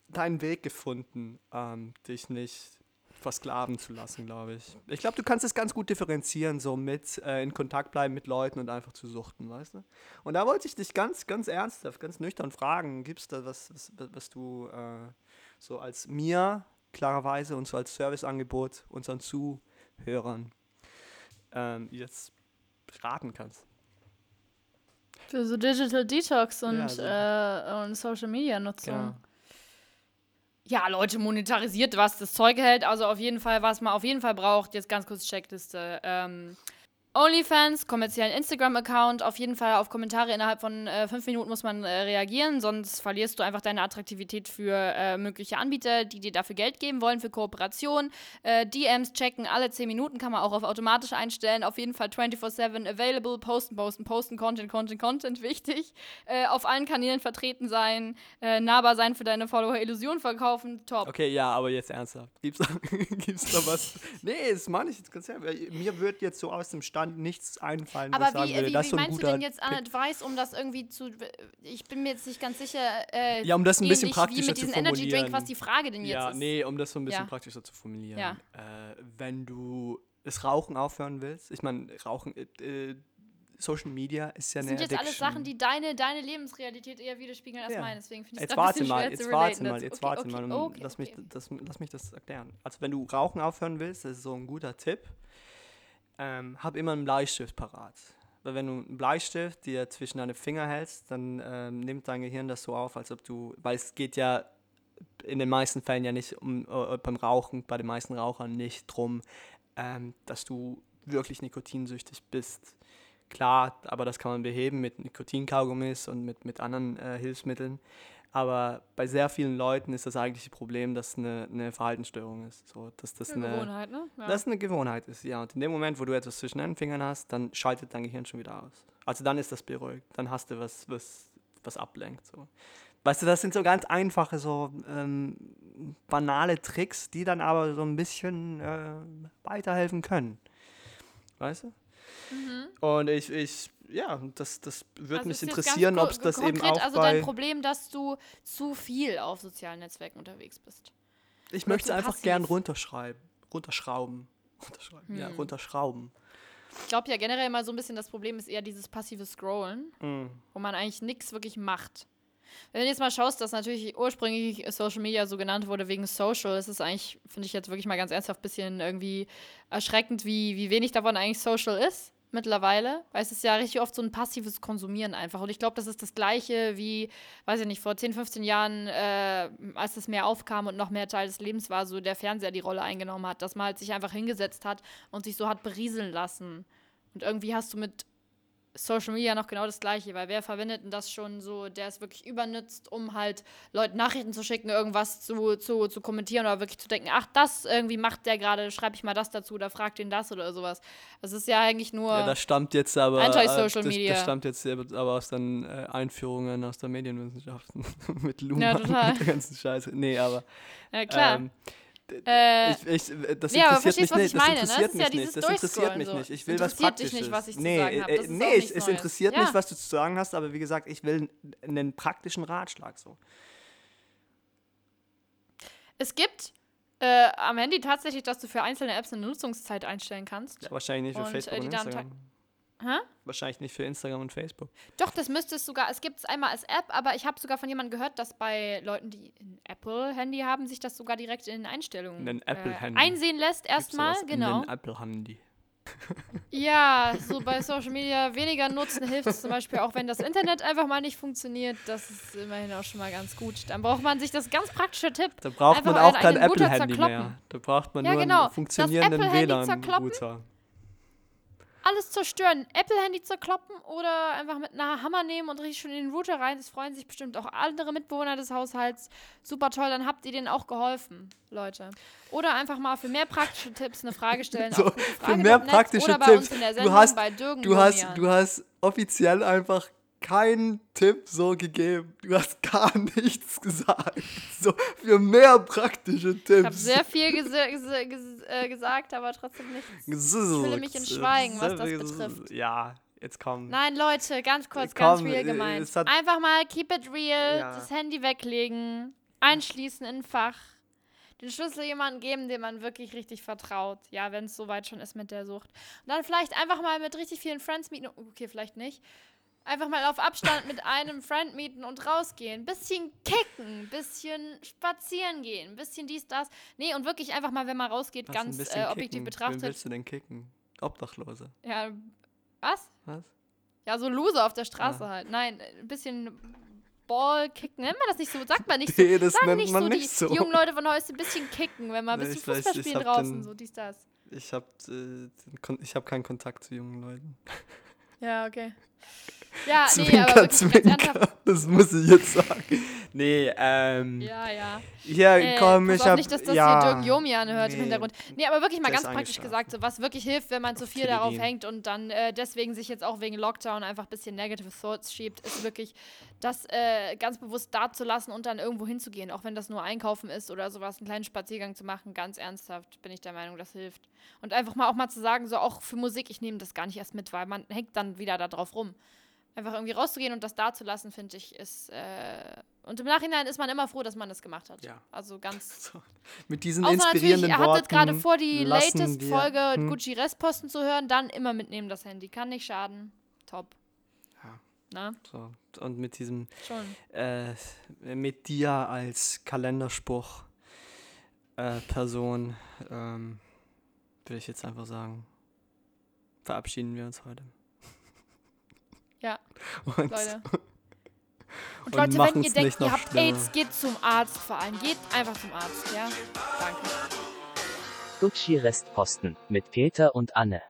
deinen Weg gefunden, ähm, dich nicht versklaven zu lassen, glaube ich. Ich glaube, du kannst es ganz gut differenzieren, so mit äh, in Kontakt bleiben mit Leuten und einfach zu suchten, weißt du? Und da wollte ich dich ganz, ganz ernsthaft, ganz nüchtern fragen, gibt es da was, was, was du äh, so als mir klarerweise und so als Serviceangebot unseren Zuhörern ähm, jetzt raten kannst? Für so Digital Detox und, Ja, so. äh, und Social Media Nutzung. Genau. Ja, Leute, monetarisiert, was das Zeug hält. Also auf jeden Fall, was man auf jeden Fall braucht. Jetzt ganz kurz Checkliste. Ähm, OnlyFans, kommerziellen Instagram-Account, auf jeden Fall auf Kommentare innerhalb von äh, fünf Minuten muss man äh, reagieren, sonst verlierst du einfach deine Attraktivität für äh, mögliche Anbieter, die dir dafür Geld geben wollen, für Kooperation. Äh, DMs checken, alle zehn Minuten kann man auch auf automatisch einstellen. Auf jeden Fall 24-7 available, posten, posten, posten, Content, Content, Content, wichtig. Äh, auf allen Kanälen vertreten sein, äh, nahbar sein für deine Follower, Illusion verkaufen, top. Okay, ja, aber jetzt ernsthaft. Gibt's da, gibt's da was? Nee, das meine ich jetzt ganz ehrlich. Mir wird jetzt so aus dem Stand nichts einfallen, Aber ich sagen wie, würde, wie, das wie so meinst du denn jetzt an. Advice, um das irgendwie zu. Ich bin mir jetzt nicht ganz sicher. Äh, Ja, um das ein bisschen ähnlich praktischer wie mit zu diesem Energy Drink, formulieren. was die Frage denn jetzt Ja, ist. nee, um das so ein bisschen Ja. praktischer zu formulieren. Ja. Äh, wenn du das Rauchen aufhören willst, ich meine, Rauchen, äh, äh, Social Media ist ja Das eine sind jetzt alles. Sachen, die deine, deine Lebensrealität eher widerspiegeln als Ja. meine. Deswegen finde ich Jetzt es warte mal, jetzt warte mal, jetzt warte mal, okay, lass, okay. Mich, das, lass mich das erklären. Also wenn du Rauchen aufhören willst, das ist so ein guter Tipp, ähm, hab immer einen Bleistift parat. Weil wenn du einen Bleistift dir zwischen deine Finger hältst, dann ähm, nimmt dein Gehirn das so auf, als ob du, weil es geht ja in den meisten Fällen ja nicht um, äh, beim Rauchen, bei den meisten Rauchern nicht drum, ähm, dass du wirklich nikotinsüchtig bist. Klar, aber das kann man beheben mit Nikotinkaugummis und mit, mit anderen äh, Hilfsmitteln. Aber bei sehr vielen Leuten ist das eigentliche Problem, dass eine, eine Verhaltensstörung ist. So, dass das Eine eine, Gewohnheit, ne? Ja. dass eine Gewohnheit ist, ja. Und in dem Moment, wo du etwas zwischen den Fingern hast, dann schaltet dein Gehirn schon wieder aus. Also dann ist das beruhigt. Dann hast du was, was, was ablenkt. So. Weißt du, das sind so ganz einfache, so ähm, banale Tricks, die dann aber so ein bisschen äh, weiterhelfen können. Weißt du? Und ich, ich, ja, das, das würde. Also mich interessieren, ob es das eben konkret auch also dein Problem, dass du zu viel auf sozialen Netzwerken unterwegs bist. Ich möchte es einfach passiv. gern runterschreiben. Runterschrauben. Runterschreiben. Ja, Hm. runterschrauben. Ich glaube ja generell mal so ein bisschen das Problem ist eher dieses passive Scrollen, Mhm. wo man eigentlich nichts wirklich macht. Wenn du jetzt mal schaust, dass natürlich ursprünglich Social Media so genannt wurde wegen Social, ist es eigentlich, finde ich jetzt wirklich mal ganz ernsthaft, ein bisschen irgendwie erschreckend, wie, wie wenig davon eigentlich Social ist mittlerweile. Weil es ist ja richtig oft so ein passives Konsumieren einfach. Und ich glaube, das ist das Gleiche wie, weiß ich nicht, vor 10, 15 Jahren, äh, als das mehr aufkam und noch mehr Teil des Lebens war, so der Fernseher die Rolle eingenommen hat, dass man halt sich einfach hingesetzt hat und sich so hat berieseln lassen. Und irgendwie hast du mit Social Media noch genau das Gleiche, weil wer verwendet denn das schon so, der es wirklich übernutzt, um halt Leuten Nachrichten zu schicken, irgendwas zu, zu, zu kommentieren oder wirklich zu denken, ach, das irgendwie macht der gerade, schreibe ich mal das dazu oder frag den das oder sowas. Das ist ja eigentlich nur. Ja, das stammt jetzt aber. Anti-Social äh, das, Media. Das stammt jetzt aber aus den äh, Einführungen aus der Medienwissenschaften. mit Luma Ja, total. und der ganzen Scheiße. Nee, aber. ja, klar. Ähm, äh, ich, ich, das Ja, aber interessiert mich verstehst, was nicht. ich Das meine, ne? interessiert Das ja mich nicht. Das interessiert mich so. nicht. Ich will was interessiert dich Praktisches. nicht, was ich zu nee, sagen hab. äh, nee, es, es interessiert Ja. mich, was du zu sagen hast, aber wie gesagt, ich will einen praktischen Ratschlag so. es gibt äh, am Handy tatsächlich, dass du für einzelne Apps eine Nutzungszeit einstellen kannst. Wahrscheinlich nicht für Und, Facebook äh, und Instagram. Hä? Wahrscheinlich nicht für Instagram und Facebook. Doch, das müsste es sogar, es gibt es einmal als App, aber ich habe sogar von jemandem gehört, dass bei Leuten, die ein Apple-Handy haben, sich das sogar direkt in den Einstellungen Ein äh, einsehen lässt erstmal, genau. Ein Apple-Handy. Ja, so bei Social Media weniger nutzen hilft es zum Beispiel auch, wenn das Internet einfach mal nicht funktioniert. Das ist immerhin auch schon mal ganz gut. Dann braucht man sich das ganz praktische Tipp. Da braucht man auch kein Apple-Handy mehr. Da braucht man Ja, nur genau. einen Das funktionierenden. WLAN-Router. Alles zerstören. Apple-Handy zerkloppen oder einfach mit einer Hammer nehmen und richtig schön in den Router rein. Das freuen sich bestimmt auch andere Mitbewohner des Haushalts. Super toll, dann habt ihr denen auch geholfen, Leute. Oder einfach mal für mehr praktische Tipps eine Frage stellen. So, auf für mehr praktische Tipps. Du hast- du hast offiziell einfach keinen Tipp so gegeben. Du hast gar nichts gesagt. So für mehr praktische Tipps. Ich habe sehr viel gese gese gese äh, gesagt, aber trotzdem nichts. ich fühle mich in Schweigen, was das betrifft. Ja, jetzt komm. Nein, Leute, ganz kurz, Komm, ganz real gemeint. Einfach mal keep it real, Ja. das Handy weglegen, einschließen in ein Fach, den Schlüssel jemandem geben, dem man wirklich richtig vertraut. Ja, wenn es soweit schon ist mit der Sucht. Und dann vielleicht einfach mal mit richtig vielen Friends mieten. Okay, vielleicht nicht. Einfach mal auf Abstand mit einem Friend mieten und rausgehen. Bisschen kicken, bisschen spazieren gehen, bisschen dies, das. Nee, und wirklich einfach mal, wenn man rausgeht, Was, ganz äh, objektiv kicken. Wen betrachtet. willst du denn kicken? Obdachlose. Ja, was? Was? Ja, so Loser auf der Straße Ah. halt. Nein, ein bisschen Ball kicken. Nennt man das nicht so? Sagt man nicht so. Nee, das Sagen nennt nicht man so, nicht die, so. die jungen Leute von heute ein bisschen kicken, wenn man ein Nee, bisschen weiß, Fußball spielen hab draußen, den- so dies, das. Ich habe äh, ich hab keinen Kontakt zu jungen Leuten. Ja, okay. Ja, nee, Zwinker, aber wirklich ganz Zwinker. Das muss ich jetzt sagen. Nee, ähm. Ja, ja. Hier, Äh, komm, ich hab. nicht, dass das ja, hier Dirk Jomi anhört im nee. Hintergrund. Nee, aber wirklich mal ganz praktisch gesagt, so, was wirklich hilft, wenn man zu viel Teledin. darauf hängt und dann äh, deswegen sich jetzt auch wegen Lockdown einfach ein bisschen Negative Thoughts schiebt, ist wirklich, das äh, ganz bewusst da zu lassen und dann irgendwo hinzugehen, auch wenn das nur einkaufen ist oder sowas, einen kleinen Spaziergang zu machen, ganz ernsthaft bin ich der Meinung, das hilft. Und einfach mal auch mal zu sagen, so auch für Musik, ich nehme das gar nicht erst mit, weil man hängt dann wieder da drauf rum. Einfach irgendwie rauszugehen und das da zu lassen, finde ich, ist. Äh, und im Nachhinein ist man immer froh, dass man das gemacht hat. Ja. Also ganz. So, mit diesen Außer natürlich, inspirierenden ihr Worten. hattet gerade vor, die latest wir- Folge Hm. Gucci Restposten zu hören, dann immer mitnehmen das Handy. Kann nicht schaden. Top. Ja. Na, So, und mit diesem, schon. äh, mit dir als Kalenderspruch äh, Person, ähm, will ich jetzt einfach sagen, verabschieden wir uns heute. Und, Leute. Und, Und Leute, wenn ihr denkt, ihr habt schlimmer. AIDS, geht zum Arzt vor allem. Geht einfach zum Arzt, ja? Danke. Gucci Restposten mit Peter und Anne.